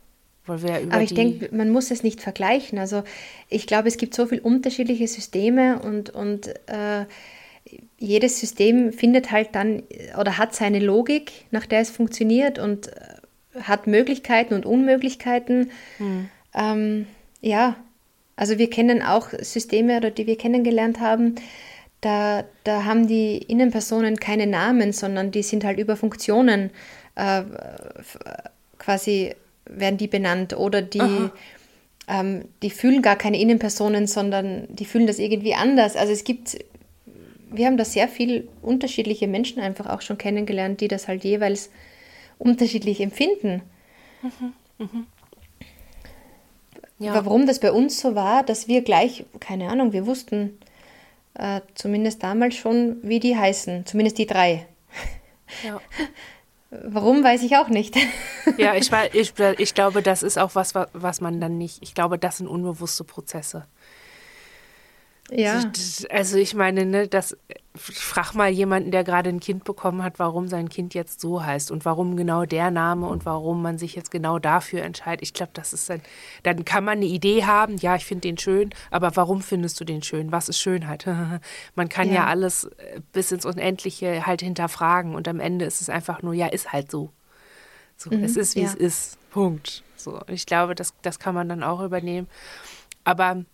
Weil wir über aber ich denke, man muss es nicht vergleichen. Also ich glaube, es gibt so viele unterschiedliche Systeme und, und äh, jedes System findet halt dann oder hat seine Logik, nach der es funktioniert und äh, hat Möglichkeiten und Unmöglichkeiten. Mhm. Ähm, ja, also wir kennen auch Systeme, oder die wir kennengelernt haben, da, da haben die Innenpersonen keine Namen, sondern die sind halt über Funktionen äh, quasi werden die benannt oder die, ähm, die fühlen gar keine Innenpersonen, sondern die fühlen das irgendwie anders. Also es gibt, wir haben da sehr viele unterschiedliche Menschen einfach auch schon kennengelernt, die das halt jeweils unterschiedlich empfinden. Mhm. Mhm. Ja. Warum das bei uns so war, dass wir gleich, keine Ahnung, wir wussten äh, zumindest damals schon, wie die heißen, zumindest die drei. Ja. Warum, weiß ich auch nicht. Ja, ich, ich, ich glaube, das ist auch was, was man dann nicht, ich glaube, das sind unbewusste Prozesse. Ja. Also ich meine, ne, das frag mal jemanden, der gerade ein Kind bekommen hat, warum sein Kind jetzt so heißt und warum genau der Name und warum man sich jetzt genau dafür entscheidet. Ich glaube, das ist dann, dann kann man eine Idee haben, ja, ich finde den schön, aber warum findest du den schön? Was ist Schönheit? man kann ja. ja alles äh, bis ins Unendliche halt hinterfragen und am Ende ist es einfach nur, ja, ist halt so. So, mhm, es ist, wie ja. es ist. Punkt. So, ich glaube, das, das kann man dann auch übernehmen. Aber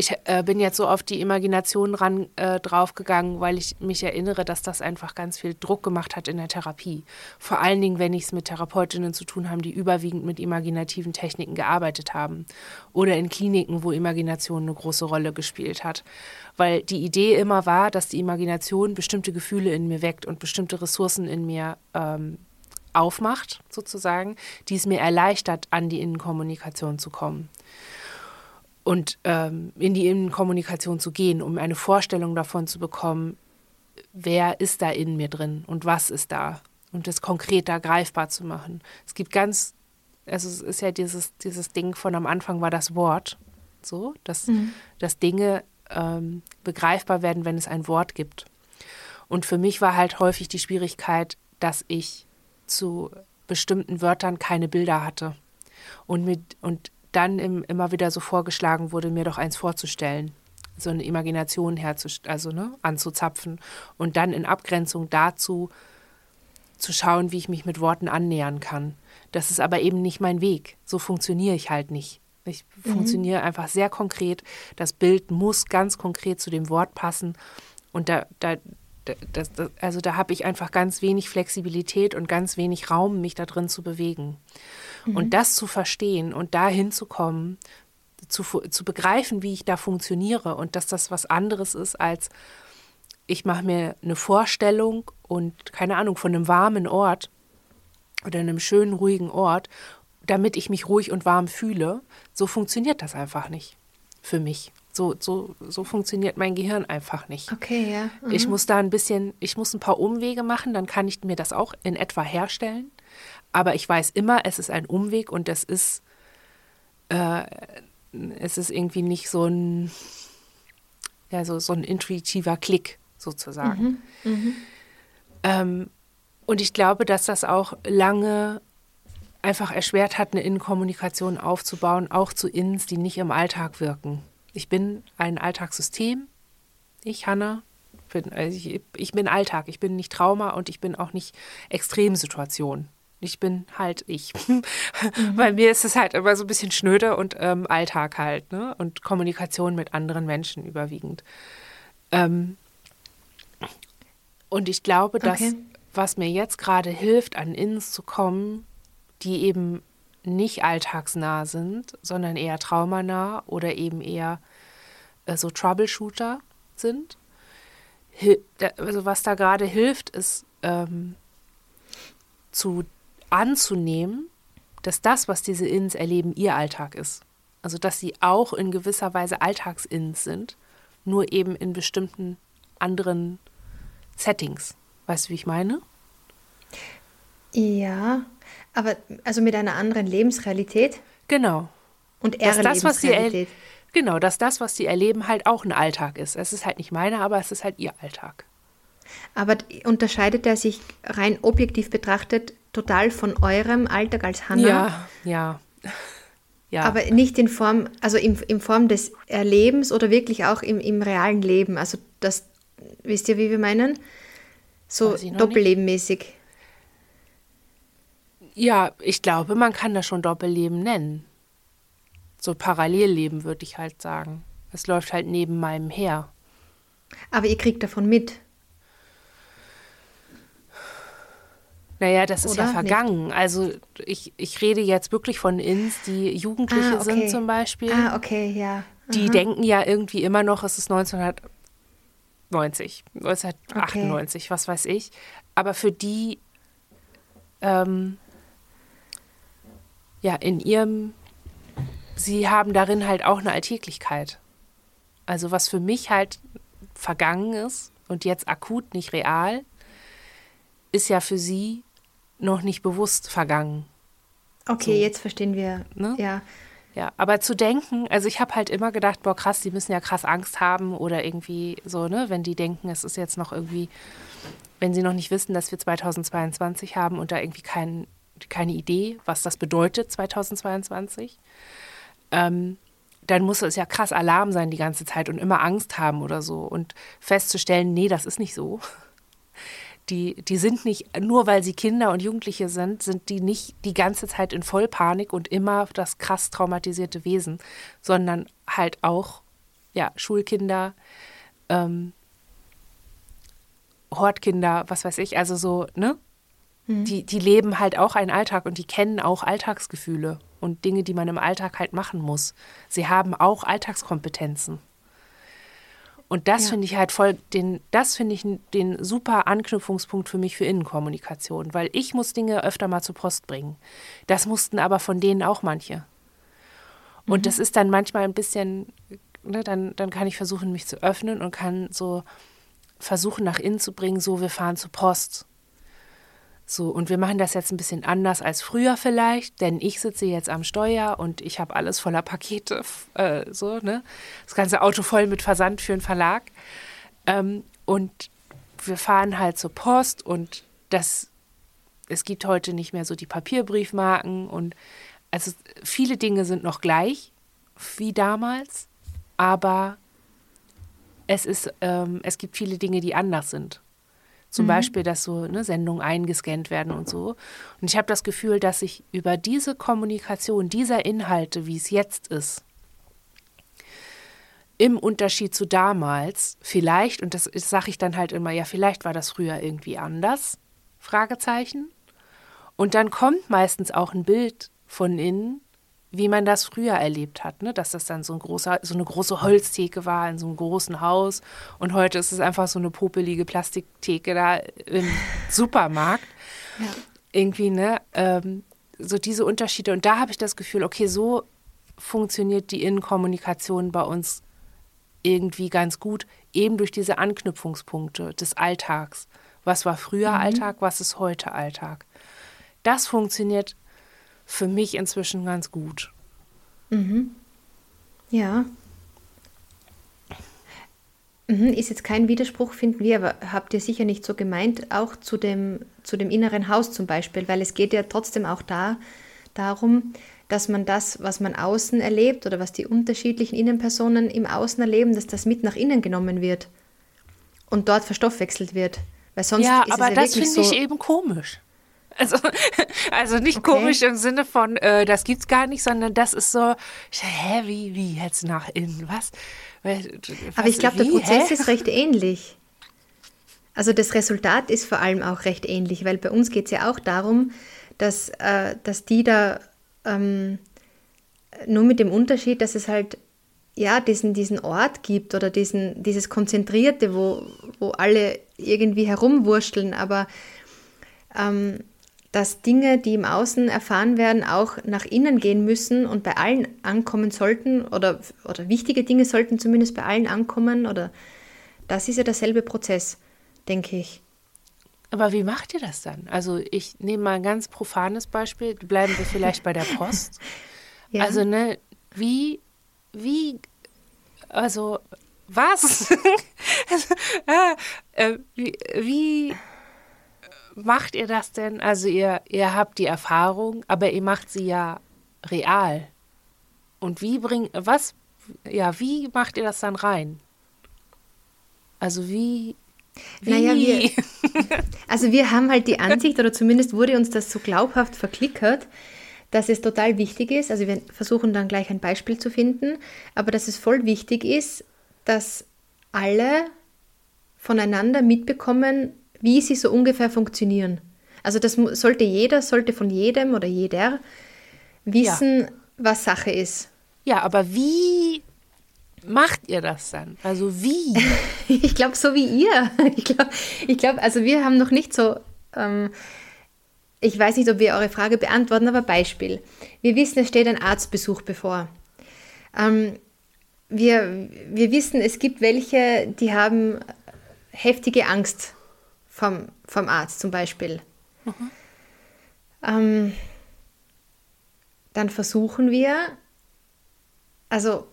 ich äh, bin jetzt so auf die Imagination ran äh, draufgegangen, weil ich mich erinnere, dass das einfach ganz viel Druck gemacht hat in der Therapie. Vor allen Dingen, wenn ich es mit Therapeutinnen zu tun habe, die überwiegend mit imaginativen Techniken gearbeitet haben. Oder in Kliniken, wo Imagination eine große Rolle gespielt hat. Weil die Idee immer war, dass die Imagination bestimmte Gefühle in mir weckt und bestimmte Ressourcen in mir ähm, aufmacht, sozusagen, die es mir erleichtert, an die Innenkommunikation zu kommen und ähm, in die Innenkommunikation zu gehen, um eine Vorstellung davon zu bekommen, wer ist da in mir drin und was ist da und das konkreter greifbar zu machen. Es gibt ganz, also es ist ja dieses, dieses Ding von am Anfang war das Wort, so, dass, mhm. dass Dinge ähm, begreifbar werden, wenn es ein Wort gibt. Und für mich war halt häufig die Schwierigkeit, dass ich zu bestimmten Wörtern keine Bilder hatte. Und, mit, und dann im, immer wieder so vorgeschlagen wurde, mir doch eins vorzustellen, so eine Imagination herzustellen, also ne, anzuzapfen und dann in Abgrenzung dazu zu schauen, wie ich mich mit Worten annähern kann. Das ist aber eben nicht mein Weg. So funktioniere ich halt nicht. Ich mhm. funktioniere einfach sehr konkret. Das Bild muss ganz konkret zu dem Wort passen. Und da, da, das, das, also da habe ich einfach ganz wenig Flexibilität und ganz wenig Raum, mich da drin zu bewegen. Mhm. Und das zu verstehen und dahin zu kommen, zu, zu begreifen, wie ich da funktioniere und dass das was anderes ist als ich mache mir eine Vorstellung und keine Ahnung von einem warmen Ort oder einem schönen, ruhigen Ort, damit ich mich ruhig und warm fühle. So funktioniert das einfach nicht für mich. So, so, so funktioniert mein Gehirn einfach nicht. Okay, ja. Mhm. Ich muss da ein bisschen, ich muss ein paar Umwege machen, dann kann ich mir das auch in etwa herstellen. Aber ich weiß immer, es ist ein Umweg und das ist, äh, es ist irgendwie nicht so ein, ja, so, so ein intuitiver Klick sozusagen. Mhm. Mhm. Ähm, und ich glaube, dass das auch lange einfach erschwert hat, eine Innenkommunikation aufzubauen, auch zu Innens, die nicht im Alltag wirken. Ich bin ein Alltagssystem. Ich, Hanna, bin, also ich, ich bin Alltag. Ich bin nicht Trauma und ich bin auch nicht Extremsituation. Ich bin halt ich. Mhm. Bei mir ist es halt immer so ein bisschen schnöde und ähm, Alltag halt, ne? Und Kommunikation mit anderen Menschen überwiegend. Ähm, und ich glaube, dass okay. was mir jetzt gerade hilft, an Inns zu kommen, die eben nicht alltagsnah sind, sondern eher traumanah oder eben eher äh, so Troubleshooter sind. Hil also was da gerade hilft, ist ähm, zu anzunehmen, dass das, was diese Inns erleben, ihr Alltag ist. Also dass sie auch in gewisser Weise Alltagsins sind, nur eben in bestimmten anderen Settings. Weißt du, wie ich meine? Ja, aber also mit einer anderen Lebensrealität? Genau. Und eher das, was sie Genau, dass das, was sie erleben, halt auch ein Alltag ist. Es ist halt nicht meine, aber es ist halt ihr Alltag. Aber unterscheidet er sich rein objektiv betrachtet total von eurem Alltag als Hanna? Ja, ja. Ja. Aber nicht in Form, also in, in Form des Erlebens oder wirklich auch im, im realen Leben. Also das, wisst ihr, wie wir meinen? So doppellebenmäßig. Ja, ich glaube, man kann das schon Doppelleben nennen. So Parallelleben würde ich halt sagen. Es läuft halt neben meinem her. Aber ihr kriegt davon mit. Naja, das ist Oder? ja vergangen. Nicht. Also ich, ich rede jetzt wirklich von Ins, die Jugendliche ah, okay. sind zum Beispiel. Ah, okay, ja. Aha. Die denken ja irgendwie immer noch, es ist 1990, 1998, okay. was weiß ich. Aber für die, ähm, ja, in ihrem sie haben darin halt auch eine Alltäglichkeit. Also was für mich halt vergangen ist und jetzt akut nicht real, ist ja für sie noch nicht bewusst vergangen. Okay, so. jetzt verstehen wir. Ne? Ja. Ja, aber zu denken, also ich habe halt immer gedacht, boah, krass, die müssen ja krass Angst haben oder irgendwie so, ne, wenn die denken, es ist jetzt noch irgendwie, wenn sie noch nicht wissen, dass wir 2022 haben und da irgendwie kein, keine Idee, was das bedeutet, 2022, ähm, dann muss es ja krass Alarm sein die ganze Zeit und immer Angst haben oder so und festzustellen, nee, das ist nicht so die, die sind nicht, nur weil sie Kinder und Jugendliche sind, sind die nicht die ganze Zeit in Vollpanik und immer das krass traumatisierte Wesen, sondern halt auch, ja, Schulkinder, ähm, Hortkinder, was weiß ich, also so, ne? Mhm. Die, die leben halt auch einen Alltag und die kennen auch Alltagsgefühle und Dinge, die man im Alltag halt machen muss. Sie haben auch Alltagskompetenzen. Und das ja. finde ich halt voll, den, das finde ich den super Anknüpfungspunkt für mich für Innenkommunikation, weil ich muss Dinge öfter mal zur Post bringen. Das mussten aber von denen auch manche. Und mhm. das ist dann manchmal ein bisschen, ne, dann, dann kann ich versuchen, mich zu öffnen und kann so versuchen, nach innen zu bringen, so wir fahren zur Post. So, und wir machen das jetzt ein bisschen anders als früher vielleicht, denn ich sitze jetzt am Steuer und ich habe alles voller Pakete, äh, so, ne? Das ganze Auto voll mit Versand für einen Verlag. Ähm, und wir fahren halt zur Post und das, es gibt heute nicht mehr so die Papierbriefmarken und also viele Dinge sind noch gleich wie damals, aber es ist, ähm, es gibt viele Dinge, die anders sind. Zum mhm. Beispiel, dass so ne, Sendungen eingescannt werden und so. Und ich habe das Gefühl, dass ich über diese Kommunikation dieser Inhalte, wie es jetzt ist, im Unterschied zu damals, vielleicht, und das sage ich dann halt immer, ja, vielleicht war das früher irgendwie anders, Fragezeichen. Und dann kommt meistens auch ein Bild von innen, wie man das früher erlebt hat, ne? dass das dann so, ein großer, so eine große Holztheke war in so einem großen Haus und heute ist es einfach so eine popelige Plastiktheke da im Supermarkt. Ja. Irgendwie, ne? Ähm, so diese Unterschiede. Und da habe ich das Gefühl, okay, so funktioniert die Innenkommunikation bei uns irgendwie ganz gut, eben durch diese Anknüpfungspunkte des Alltags. Was war früher mhm. Alltag, was ist heute Alltag? Das funktioniert für mich inzwischen ganz gut. Mhm. Ja. Mhm, ist jetzt kein Widerspruch, finden wir, aber habt ihr sicher nicht so gemeint, auch zu dem, zu dem inneren Haus zum Beispiel, weil es geht ja trotzdem auch da darum, dass man das, was man außen erlebt oder was die unterschiedlichen Innenpersonen im Außen erleben, dass das mit nach innen genommen wird und dort verstoffwechselt wird. Weil sonst ja, ist aber es ja das finde so ich eben komisch. Also, also nicht okay. komisch im Sinne von, äh, das gibt's gar nicht, sondern das ist so, hä, wie, wie jetzt nach innen? Was? was Aber ich glaube, der Prozess hä? ist recht ähnlich. Also das Resultat ist vor allem auch recht ähnlich, weil bei uns geht es ja auch darum, dass, äh, dass die da ähm, nur mit dem Unterschied, dass es halt ja diesen, diesen Ort gibt oder diesen, dieses Konzentrierte, wo, wo alle irgendwie herumwurschteln, aber ähm, dass Dinge, die im Außen erfahren werden, auch nach innen gehen müssen und bei allen ankommen sollten oder, oder wichtige Dinge sollten zumindest bei allen ankommen oder das ist ja derselbe Prozess, denke ich. Aber wie macht ihr das dann? Also ich nehme mal ein ganz profanes Beispiel, bleiben wir vielleicht bei der Post. ja. Also ne, wie, wie, also was? also, äh, wie, wie macht ihr das denn? Also ihr, ihr habt die Erfahrung, aber ihr macht sie ja real. Und wie bringt, was, ja, wie macht ihr das dann rein? Also wie, wie? Naja, wir, also wir haben halt die Ansicht, oder zumindest wurde uns das so glaubhaft verklickert, dass es total wichtig ist, also wir versuchen dann gleich ein Beispiel zu finden, aber dass es voll wichtig ist, dass alle voneinander mitbekommen, wie sie so ungefähr funktionieren. Also das sollte jeder, sollte von jedem oder jeder wissen, ja. was Sache ist. Ja, aber wie macht ihr das dann? Also wie? ich glaube, so wie ihr. Ich glaube, ich glaub, also wir haben noch nicht so, ähm, ich weiß nicht, ob wir eure Frage beantworten, aber Beispiel. Wir wissen, es steht ein Arztbesuch bevor. Ähm, wir, wir wissen, es gibt welche, die haben heftige Angst vom, vom Arzt zum Beispiel. Mhm. Ähm, dann versuchen wir, also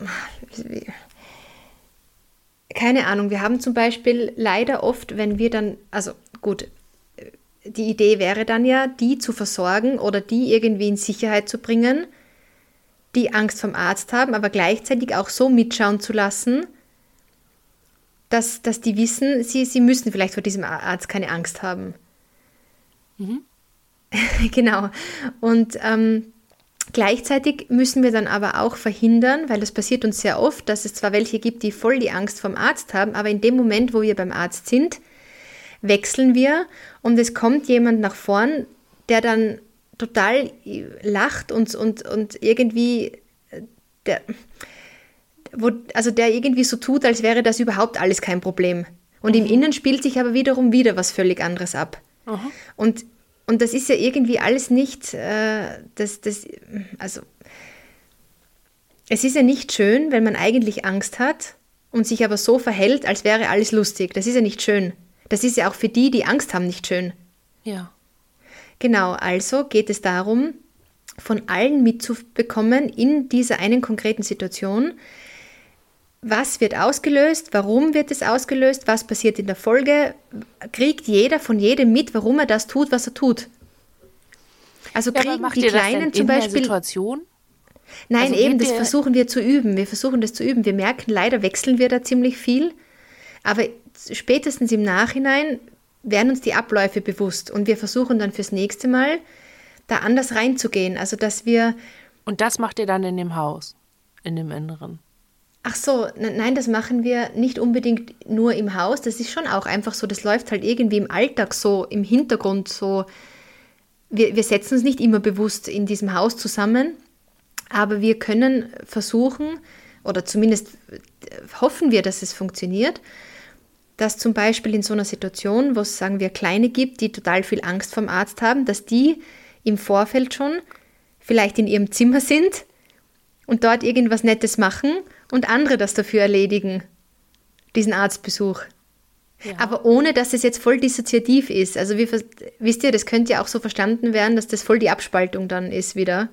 keine Ahnung, wir haben zum Beispiel leider oft, wenn wir dann, also gut, die Idee wäre dann ja, die zu versorgen oder die irgendwie in Sicherheit zu bringen, die Angst vom Arzt haben, aber gleichzeitig auch so mitschauen zu lassen, dass, dass die wissen, sie, sie müssen vielleicht vor diesem Arzt keine Angst haben. Mhm. genau. Und ähm, gleichzeitig müssen wir dann aber auch verhindern, weil das passiert uns sehr oft, dass es zwar welche gibt, die voll die Angst vom Arzt haben, aber in dem Moment, wo wir beim Arzt sind, wechseln wir und es kommt jemand nach vorn, der dann total lacht und, und, und irgendwie äh, der, wo, also der irgendwie so tut, als wäre das überhaupt alles kein Problem. Und mhm. im Innen spielt sich aber wiederum wieder was völlig anderes ab. Mhm. Und, und das ist ja irgendwie alles nicht, äh, das, das, also es ist ja nicht schön, wenn man eigentlich Angst hat und sich aber so verhält, als wäre alles lustig. Das ist ja nicht schön. Das ist ja auch für die, die Angst haben, nicht schön. Ja. Genau, also geht es darum, von allen mitzubekommen in dieser einen konkreten Situation, was wird ausgelöst, warum wird es ausgelöst, was passiert in der Folge, kriegt jeder von jedem mit, warum er das tut, was er tut. Also kriegen ja, die Kleinen zum Beispiel. Situation? Nein, also eben, das versuchen wir zu üben. Wir versuchen das zu üben. Wir merken, leider wechseln wir da ziemlich viel. Aber spätestens im Nachhinein werden uns die Abläufe bewusst und wir versuchen dann fürs nächste Mal da anders reinzugehen. Also, dass wir. Und das macht ihr dann in dem Haus, in dem Inneren? Ach so, nein, das machen wir nicht unbedingt nur im Haus. Das ist schon auch einfach so, das läuft halt irgendwie im Alltag so, im Hintergrund so. Wir, wir setzen uns nicht immer bewusst in diesem Haus zusammen, aber wir können versuchen, oder zumindest hoffen wir, dass es funktioniert, dass zum Beispiel in so einer Situation, wo es, sagen wir, Kleine gibt, die total viel Angst vom Arzt haben, dass die im Vorfeld schon vielleicht in ihrem Zimmer sind und dort irgendwas Nettes machen und andere das dafür erledigen, diesen Arztbesuch. Ja. Aber ohne, dass es jetzt voll dissoziativ ist. Also wir, wisst ihr, das könnte ja auch so verstanden werden, dass das voll die Abspaltung dann ist wieder.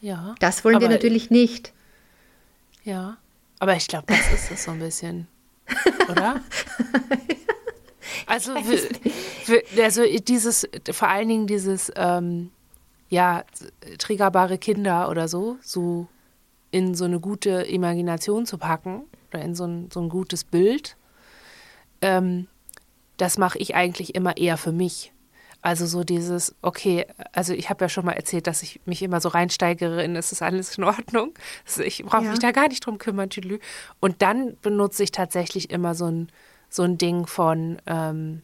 Ja. Das wollen wir natürlich nicht. Ja, aber ich glaube, das ist es so ein bisschen oder? Also, für, für, also dieses, vor allen Dingen dieses, ähm, ja, triggerbare Kinder oder so, so in so eine gute Imagination zu packen oder in so ein, so ein gutes Bild, ähm, das mache ich eigentlich immer eher für mich. Also so dieses, okay, also ich habe ja schon mal erzählt, dass ich mich immer so reinsteigere in, es ist alles in Ordnung. Also ich brauche ja. mich da gar nicht drum kümmern, Tüdelü. Und dann benutze ich tatsächlich immer so ein, so ein Ding von, ähm,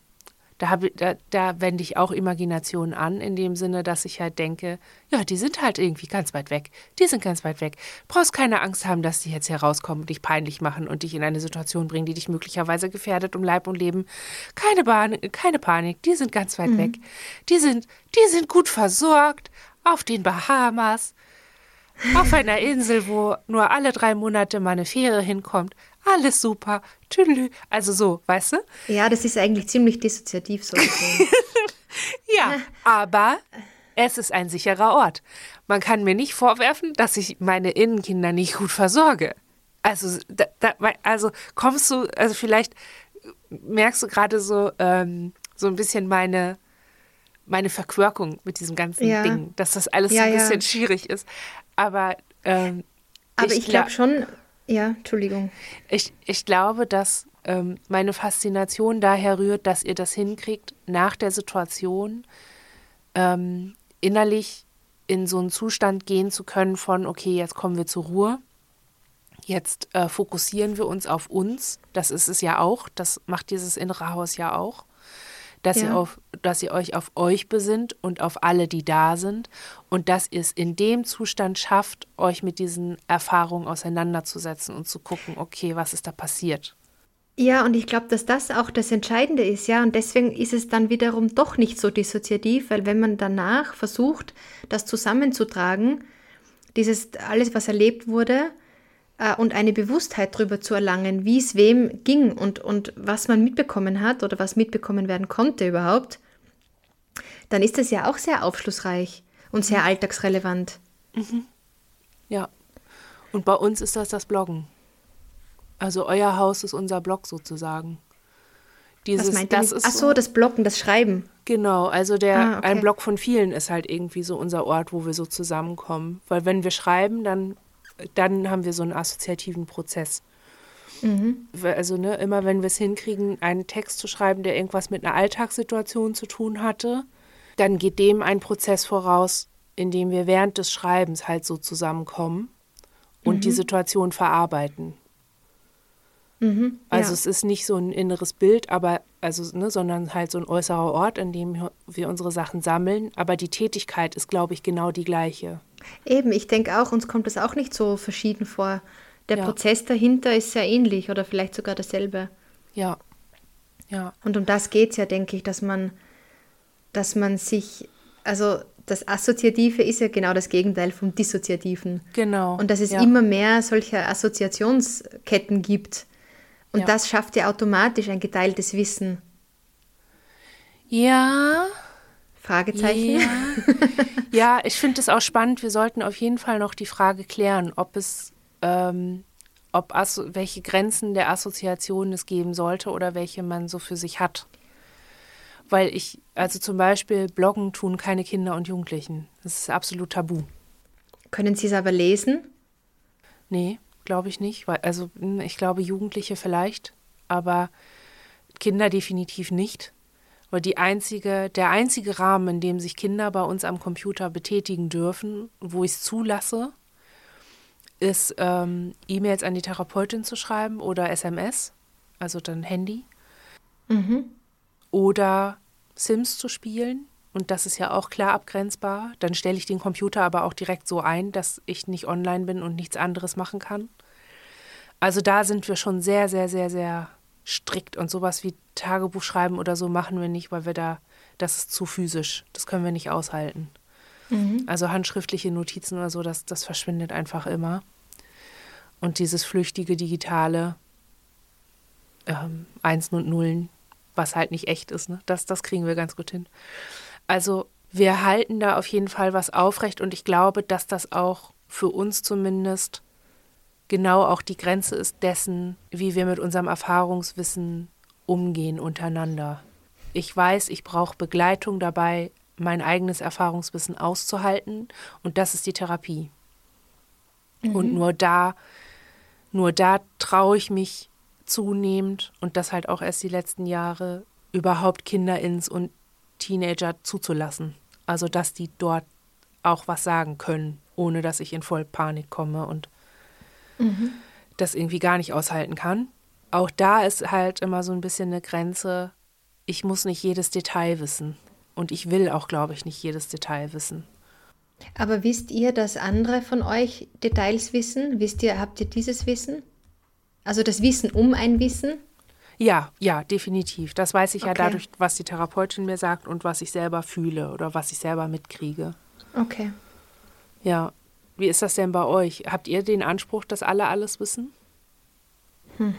da, hab, da, da wende ich auch Imagination an, in dem Sinne, dass ich halt denke, ja, die sind halt irgendwie ganz weit weg. Die sind ganz weit weg. Brauchst keine Angst haben, dass die jetzt herauskommen und dich peinlich machen und dich in eine Situation bringen, die dich möglicherweise gefährdet um Leib und Leben. Keine, Bahn, keine Panik, die sind ganz weit mhm. weg. Die sind, die sind gut versorgt auf den Bahamas. Auf einer Insel, wo nur alle drei Monate mal eine Fähre hinkommt alles super, tüdelü. Also so, weißt du? Ja, das ist eigentlich ziemlich dissoziativ so. ja, aber es ist ein sicherer Ort. Man kann mir nicht vorwerfen, dass ich meine Innenkinder nicht gut versorge. Also, da, da, also kommst du, also vielleicht merkst du gerade so, ähm, so ein bisschen meine, meine Verquirkung mit diesem ganzen ja. Ding, dass das alles ja, ein bisschen ja. schwierig ist. Aber, ähm, aber ich, ich glaube schon, ja, Entschuldigung. Ich, ich glaube, dass ähm, meine Faszination daher rührt, dass ihr das hinkriegt, nach der Situation ähm, innerlich in so einen Zustand gehen zu können von, okay, jetzt kommen wir zur Ruhe. Jetzt äh, fokussieren wir uns auf uns. Das ist es ja auch. Das macht dieses innere Haus ja auch dass, ja. ihr auf, dass ihr euch auf euch besinnt und auf alle, die da sind und dass ihr es in dem Zustand schafft, euch mit diesen Erfahrungen auseinanderzusetzen und zu gucken, okay, was ist da passiert. Ja, und ich glaube, dass das auch das Entscheidende ist, ja, und deswegen ist es dann wiederum doch nicht so dissoziativ, weil wenn man danach versucht, das zusammenzutragen, dieses alles, was erlebt wurde, äh, und eine Bewusstheit darüber zu erlangen, wie es wem ging und, und was man mitbekommen hat oder was mitbekommen werden konnte überhaupt, dann ist das ja auch sehr aufschlussreich und sehr alltagsrelevant. Mhm. Ja. Und bei uns ist das das Bloggen. Also euer Haus ist unser Blog sozusagen. Dieses, Was meint das ist Ach so, das Blocken, das Schreiben. Genau, also der ah, okay. ein Blog von vielen ist halt irgendwie so unser Ort, wo wir so zusammenkommen. Weil wenn wir schreiben, dann, dann haben wir so einen assoziativen Prozess. Mhm. Also ne, immer wenn wir es hinkriegen, einen Text zu schreiben, der irgendwas mit einer Alltagssituation zu tun hatte, dann geht dem ein Prozess voraus, in dem wir während des Schreibens halt so zusammenkommen und mhm. die Situation verarbeiten. Mhm, also ja. es ist nicht so ein inneres Bild, aber also, ne, sondern halt so ein äußerer Ort, in dem wir unsere Sachen sammeln. Aber die Tätigkeit ist, glaube ich, genau die gleiche. Eben, ich denke auch, uns kommt das auch nicht so verschieden vor. Der ja. Prozess dahinter ist sehr ähnlich oder vielleicht sogar dasselbe. Ja. Ja. Und um das geht es ja, denke ich, dass man, dass man sich, also das Assoziative ist ja genau das Gegenteil vom Dissoziativen. Genau. Und dass es ja. immer mehr solcher Assoziationsketten gibt und ja. das schafft ja automatisch ein geteiltes Wissen. Ja. Fragezeichen. Ja, ja ich finde es auch spannend. Wir sollten auf jeden Fall noch die Frage klären, ob es, ähm, ob welche Grenzen der Assoziation es geben sollte oder welche man so für sich hat. Weil ich, also zum Beispiel Bloggen tun keine Kinder und Jugendlichen. Das ist absolut tabu. Können Sie es aber lesen? Nee glaube ich nicht. Also hm, ich glaube Jugendliche vielleicht, aber Kinder definitiv nicht. Weil die einzige, der einzige Rahmen, in dem sich Kinder bei uns am Computer betätigen dürfen, wo ich es zulasse, ist ähm, E-Mails an die Therapeutin zu schreiben oder SMS, also dann Handy. Mhm. Oder Sims zu spielen und das ist ja auch klar abgrenzbar. Dann stelle ich den Computer aber auch direkt so ein, dass ich nicht online bin und nichts anderes machen kann. Also da sind wir schon sehr, sehr, sehr, sehr strikt und sowas wie Tagebuch schreiben oder so machen wir nicht, weil wir da, das ist zu physisch. Das können wir nicht aushalten. Mhm. Also handschriftliche Notizen oder so, das, das verschwindet einfach immer. Und dieses flüchtige Digitale, ähm, Einsen und Nullen, was halt nicht echt ist, ne? das, das kriegen wir ganz gut hin. Also wir halten da auf jeden Fall was aufrecht und ich glaube, dass das auch für uns zumindest genau auch die Grenze ist dessen, wie wir mit unserem Erfahrungswissen umgehen untereinander. Ich weiß, ich brauche Begleitung dabei, mein eigenes Erfahrungswissen auszuhalten und das ist die Therapie. Mhm. Und nur da, nur da traue ich mich zunehmend und das halt auch erst die letzten Jahre überhaupt Kinder ins und Teenager zuzulassen. Also, dass die dort auch was sagen können, ohne dass ich in voll Panik komme und mhm. das irgendwie gar nicht aushalten kann. Auch da ist halt immer so ein bisschen eine Grenze. Ich muss nicht jedes Detail wissen. Und ich will auch, glaube ich, nicht jedes Detail wissen. Aber wisst ihr, dass andere von euch Details wissen? Wisst ihr, habt ihr dieses Wissen? Also das Wissen um ein Wissen? Ja, ja, definitiv. Das weiß ich okay. ja dadurch, was die Therapeutin mir sagt und was ich selber fühle oder was ich selber mitkriege. Okay. Ja. Wie ist das denn bei euch? Habt ihr den Anspruch, dass alle alles wissen? Hm.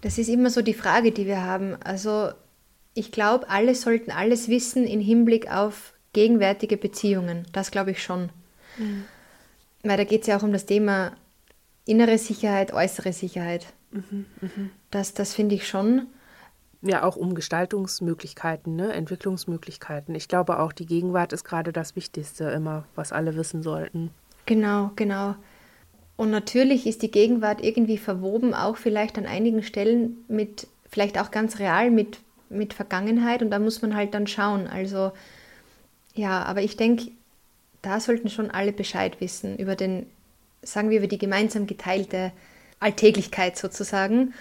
Das ist immer so die Frage, die wir haben. Also ich glaube, alle sollten alles wissen im Hinblick auf gegenwärtige Beziehungen. Das glaube ich schon. Mhm. Weil da geht es ja auch um das Thema innere Sicherheit, äußere Sicherheit. Mhm, mh. Das, das finde ich schon. Ja, auch um Gestaltungsmöglichkeiten, ne? Entwicklungsmöglichkeiten. Ich glaube auch, die Gegenwart ist gerade das Wichtigste immer, was alle wissen sollten. Genau, genau. Und natürlich ist die Gegenwart irgendwie verwoben, auch vielleicht an einigen Stellen mit, vielleicht auch ganz real mit, mit Vergangenheit und da muss man halt dann schauen. Also ja, aber ich denke, da sollten schon alle Bescheid wissen über den, sagen wir, über die gemeinsam geteilte Alltäglichkeit sozusagen.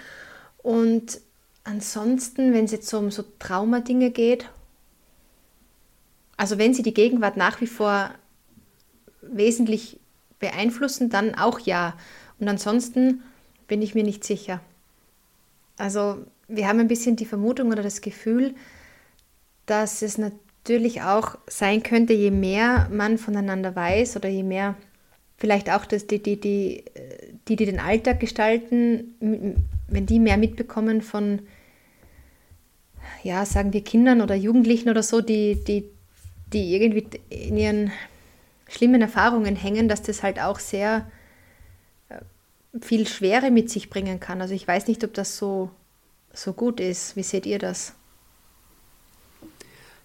Und ansonsten, wenn es jetzt so um so Traumadinge geht, also wenn sie die Gegenwart nach wie vor wesentlich beeinflussen, dann auch ja. Und ansonsten bin ich mir nicht sicher. Also wir haben ein bisschen die Vermutung oder das Gefühl, dass es natürlich auch sein könnte, je mehr man voneinander weiß oder je mehr vielleicht auch dass die, die, die, die, die den Alltag gestalten, wenn die mehr mitbekommen von, ja, sagen wir Kindern oder Jugendlichen oder so, die, die, die irgendwie in ihren schlimmen Erfahrungen hängen, dass das halt auch sehr äh, viel Schwere mit sich bringen kann. Also ich weiß nicht, ob das so, so gut ist. Wie seht ihr das?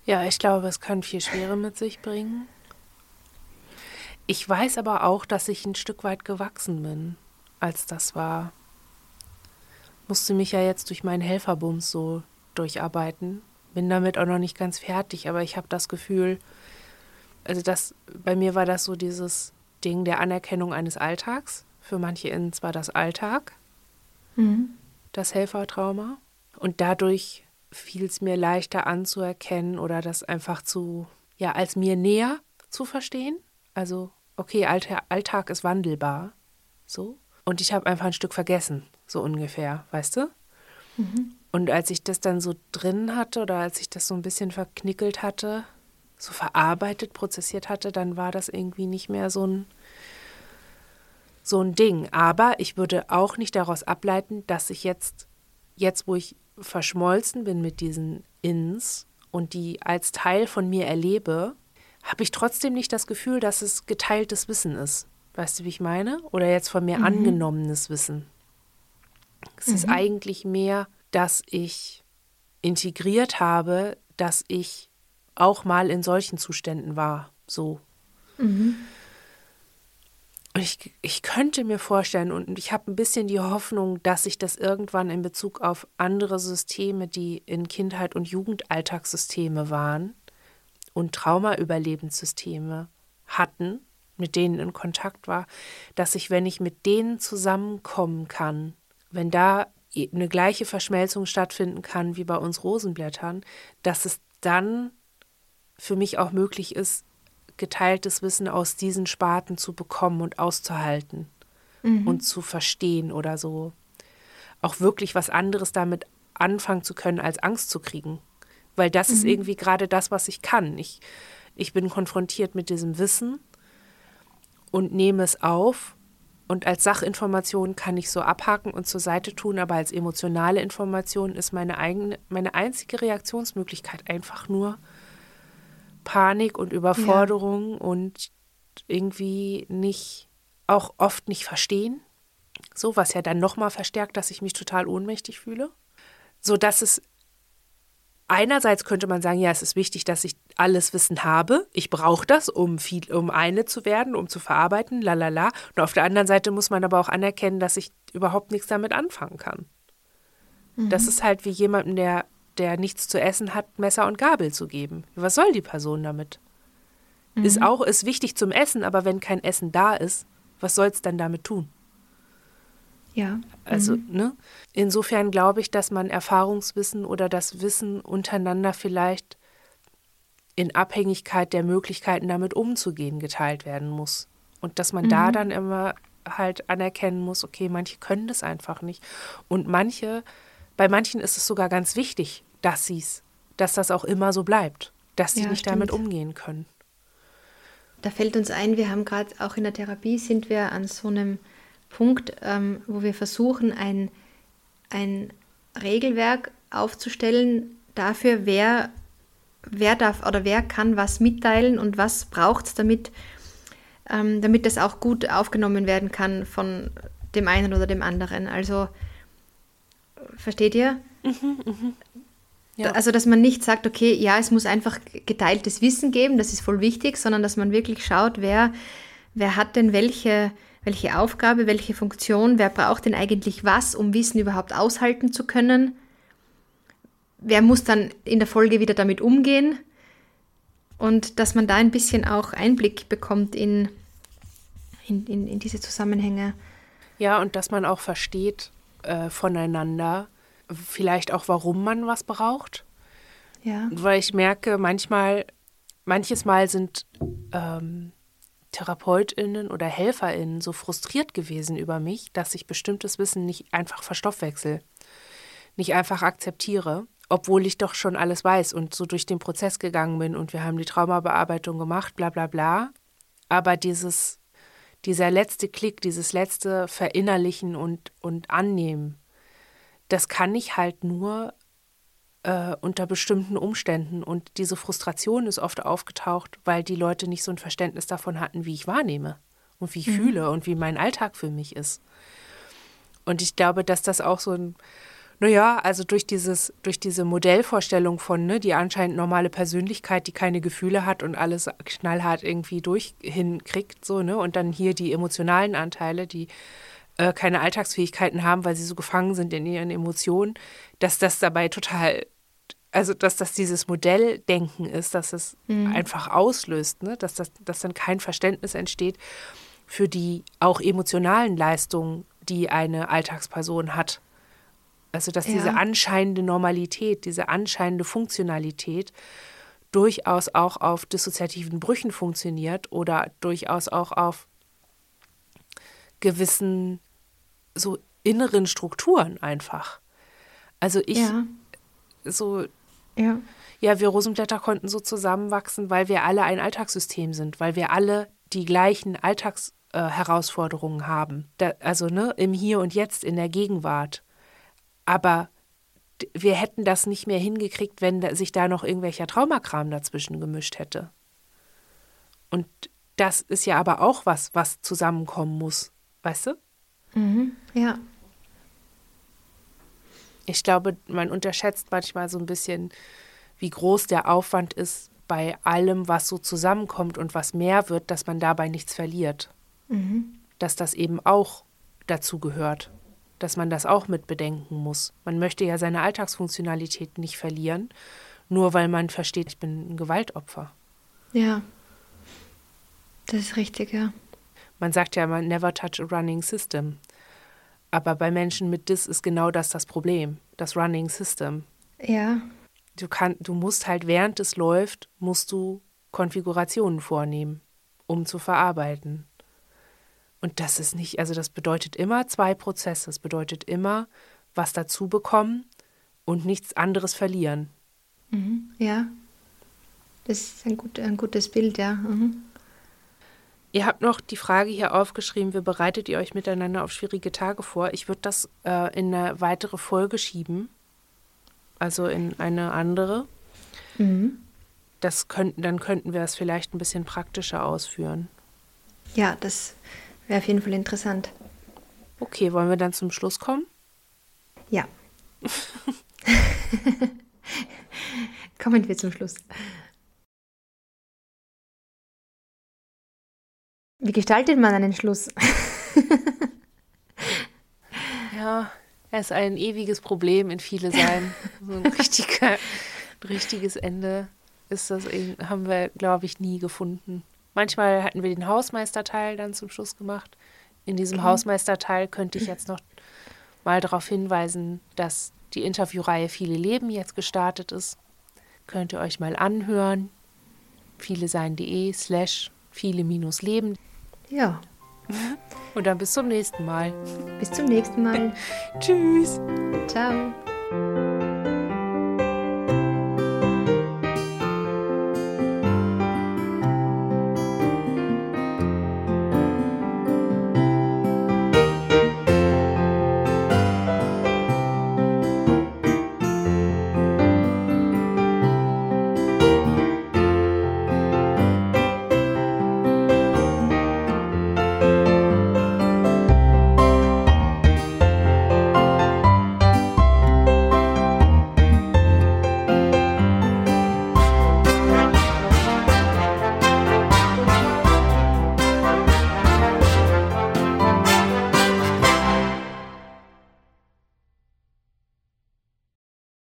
Ja, ich glaube, es kann viel Schwere mit sich bringen. Ich weiß aber auch, dass ich ein Stück weit gewachsen bin, als das war. Musste mich ja jetzt durch meinen Helferbums so durcharbeiten. Bin damit auch noch nicht ganz fertig, aber ich habe das Gefühl, also das, bei mir war das so dieses Ding der Anerkennung eines Alltags. Für manche innen zwar das Alltag, mhm. das Helfertrauma. Und dadurch fiel es mir leichter anzuerkennen oder das einfach zu, ja, als mir näher zu verstehen. Also, okay, Alltag ist wandelbar. So. Und ich habe einfach ein Stück vergessen, so ungefähr, weißt du? Mhm. Und als ich das dann so drin hatte oder als ich das so ein bisschen verknickelt hatte, so verarbeitet, prozessiert hatte, dann war das irgendwie nicht mehr so ein, so ein Ding. Aber ich würde auch nicht daraus ableiten, dass ich jetzt, jetzt wo ich verschmolzen bin mit diesen Ins und die als Teil von mir erlebe, habe ich trotzdem nicht das Gefühl, dass es geteiltes Wissen ist. Weißt du, wie ich meine? Oder jetzt von mir mhm. angenommenes Wissen. Es mhm. ist eigentlich mehr, dass ich integriert habe, dass ich auch mal in solchen Zuständen war. So. Mhm. Und ich, ich könnte mir vorstellen, und ich habe ein bisschen die Hoffnung, dass sich das irgendwann in Bezug auf andere Systeme, die in Kindheit und Jugendalltagssysteme waren und Traumaüberlebenssysteme hatten, mit denen in Kontakt war, dass ich, wenn ich mit denen zusammenkommen kann, wenn da eine gleiche Verschmelzung stattfinden kann wie bei uns Rosenblättern, dass es dann für mich auch möglich ist, geteiltes Wissen aus diesen Sparten zu bekommen und auszuhalten mhm. und zu verstehen oder so. Auch wirklich was anderes damit anfangen zu können, als Angst zu kriegen. Weil das mhm. ist irgendwie gerade das, was ich kann. Ich, ich bin konfrontiert mit diesem Wissen und nehme es auf. Und als Sachinformation kann ich so abhaken und zur Seite tun, aber als emotionale Information ist meine eigene, meine einzige Reaktionsmöglichkeit einfach nur, Panik und Überforderung ja. und irgendwie nicht, auch oft nicht verstehen. So, was ja dann nochmal verstärkt, dass ich mich total ohnmächtig fühle. So dass es einerseits könnte man sagen, ja, es ist wichtig, dass ich alles Wissen habe. Ich brauche das, um viel, um eine zu werden, um zu verarbeiten, lalala. Und auf der anderen Seite muss man aber auch anerkennen, dass ich überhaupt nichts damit anfangen kann. Mhm. Das ist halt wie jemandem, der der nichts zu essen hat, Messer und Gabel zu geben. Was soll die Person damit? Mhm. Ist auch ist wichtig zum Essen, aber wenn kein Essen da ist, was soll es dann damit tun? Ja. Also, mhm. ne? Insofern glaube ich, dass man Erfahrungswissen oder das Wissen untereinander vielleicht in Abhängigkeit der Möglichkeiten, damit umzugehen, geteilt werden muss. Und dass man mhm. da dann immer halt anerkennen muss, okay, manche können das einfach nicht. Und manche, bei manchen ist es sogar ganz wichtig, dass sie es, dass das auch immer so bleibt, dass sie ja, nicht stimmt. damit umgehen können. Da fällt uns ein, wir haben gerade auch in der Therapie sind wir an so einem Punkt, ähm, wo wir versuchen, ein, ein Regelwerk aufzustellen dafür, wer, wer darf oder wer kann was mitteilen und was braucht es, damit, ähm, damit das auch gut aufgenommen werden kann von dem einen oder dem anderen. Also, versteht ihr? Mhm, mh. Ja. Also, dass man nicht sagt, okay, ja, es muss einfach geteiltes Wissen geben, das ist voll wichtig, sondern dass man wirklich schaut, wer, wer hat denn welche, welche Aufgabe, welche Funktion, wer braucht denn eigentlich was, um Wissen überhaupt aushalten zu können. Wer muss dann in der Folge wieder damit umgehen und dass man da ein bisschen auch Einblick bekommt in, in, in, in diese Zusammenhänge. Ja, und dass man auch versteht äh, voneinander, vielleicht auch, warum man was braucht. Ja. Weil ich merke, manchmal, manches Mal sind ähm, TherapeutInnen oder HelferInnen so frustriert gewesen über mich, dass ich bestimmtes Wissen nicht einfach verstoffwechsel, nicht einfach akzeptiere, obwohl ich doch schon alles weiß und so durch den Prozess gegangen bin und wir haben die Traumabearbeitung gemacht, bla bla bla. Aber dieses, dieser letzte Klick, dieses letzte Verinnerlichen und, und Annehmen, das kann ich halt nur äh, unter bestimmten Umständen. Und diese Frustration ist oft aufgetaucht, weil die Leute nicht so ein Verständnis davon hatten, wie ich wahrnehme und wie ich mhm. fühle und wie mein Alltag für mich ist. Und ich glaube, dass das auch so ein, naja, also durch dieses, durch diese Modellvorstellung von, ne, die anscheinend normale Persönlichkeit, die keine Gefühle hat und alles knallhart irgendwie durch hinkriegt, so, ne, und dann hier die emotionalen Anteile, die äh, keine Alltagsfähigkeiten haben, weil sie so gefangen sind in ihren Emotionen, dass das dabei total, also dass das dieses Modelldenken ist, dass es mhm. einfach auslöst, ne, dass, das, dass dann kein Verständnis entsteht für die auch emotionalen Leistungen, die eine Alltagsperson hat. Also dass ja. diese anscheinende Normalität, diese anscheinende Funktionalität durchaus auch auf dissoziativen Brüchen funktioniert oder durchaus auch auf gewissen so inneren Strukturen einfach. Also ich ja. so ja. ja, wir Rosenblätter konnten so zusammenwachsen, weil wir alle ein Alltagssystem sind, weil wir alle die gleichen Alltagsherausforderungen äh, haben. Da, also ne, im Hier und Jetzt, in der Gegenwart. Aber wir hätten das nicht mehr hingekriegt, wenn sich da noch irgendwelcher Traumakram dazwischen gemischt hätte. Und das ist ja aber auch was, was zusammenkommen muss. Weißt du? Mhm, ja. Ich glaube, man unterschätzt manchmal so ein bisschen, wie groß der Aufwand ist bei allem, was so zusammenkommt und was mehr wird, dass man dabei nichts verliert. Mhm. Dass das eben auch dazu gehört dass man das auch mit bedenken muss. Man möchte ja seine Alltagsfunktionalität nicht verlieren, nur weil man versteht, ich bin ein Gewaltopfer. Ja, das ist richtig, ja. Man sagt ja immer, never touch a running system. Aber bei Menschen mit DIS ist genau das das Problem, das Running System. Ja. Du, kann, du musst halt, während es läuft, musst du Konfigurationen vornehmen, um zu verarbeiten. Und das ist nicht, also das bedeutet immer zwei Prozesse. Das bedeutet immer was dazu bekommen und nichts anderes verlieren. Mhm, ja, das ist ein, gut, ein gutes Bild, ja. Mhm. Ihr habt noch die Frage hier aufgeschrieben, wie bereitet ihr euch miteinander auf schwierige Tage vor? Ich würde das äh, in eine weitere Folge schieben, also in eine andere. Mhm. Das könnten, dann könnten wir es vielleicht ein bisschen praktischer ausführen. Ja, das Wäre auf jeden Fall interessant. Okay, wollen wir dann zum Schluss kommen? Ja. Kommen wir zum Schluss. Wie gestaltet man einen Schluss? ja, er ist ein ewiges Problem in viele sein. So ein richtiger, richtiges Ende ist das, haben wir, glaube ich, nie gefunden. Manchmal hatten wir den Hausmeisterteil dann zum Schluss gemacht. In diesem okay. Hausmeisterteil könnte ich jetzt noch mal darauf hinweisen, dass die Interviewreihe Viele Leben jetzt gestartet ist. Könnt ihr euch mal anhören. Vielesein.de slash viele minus Leben. Ja. Und dann bis zum nächsten Mal. Bis zum nächsten Mal. Tschüss. Ciao.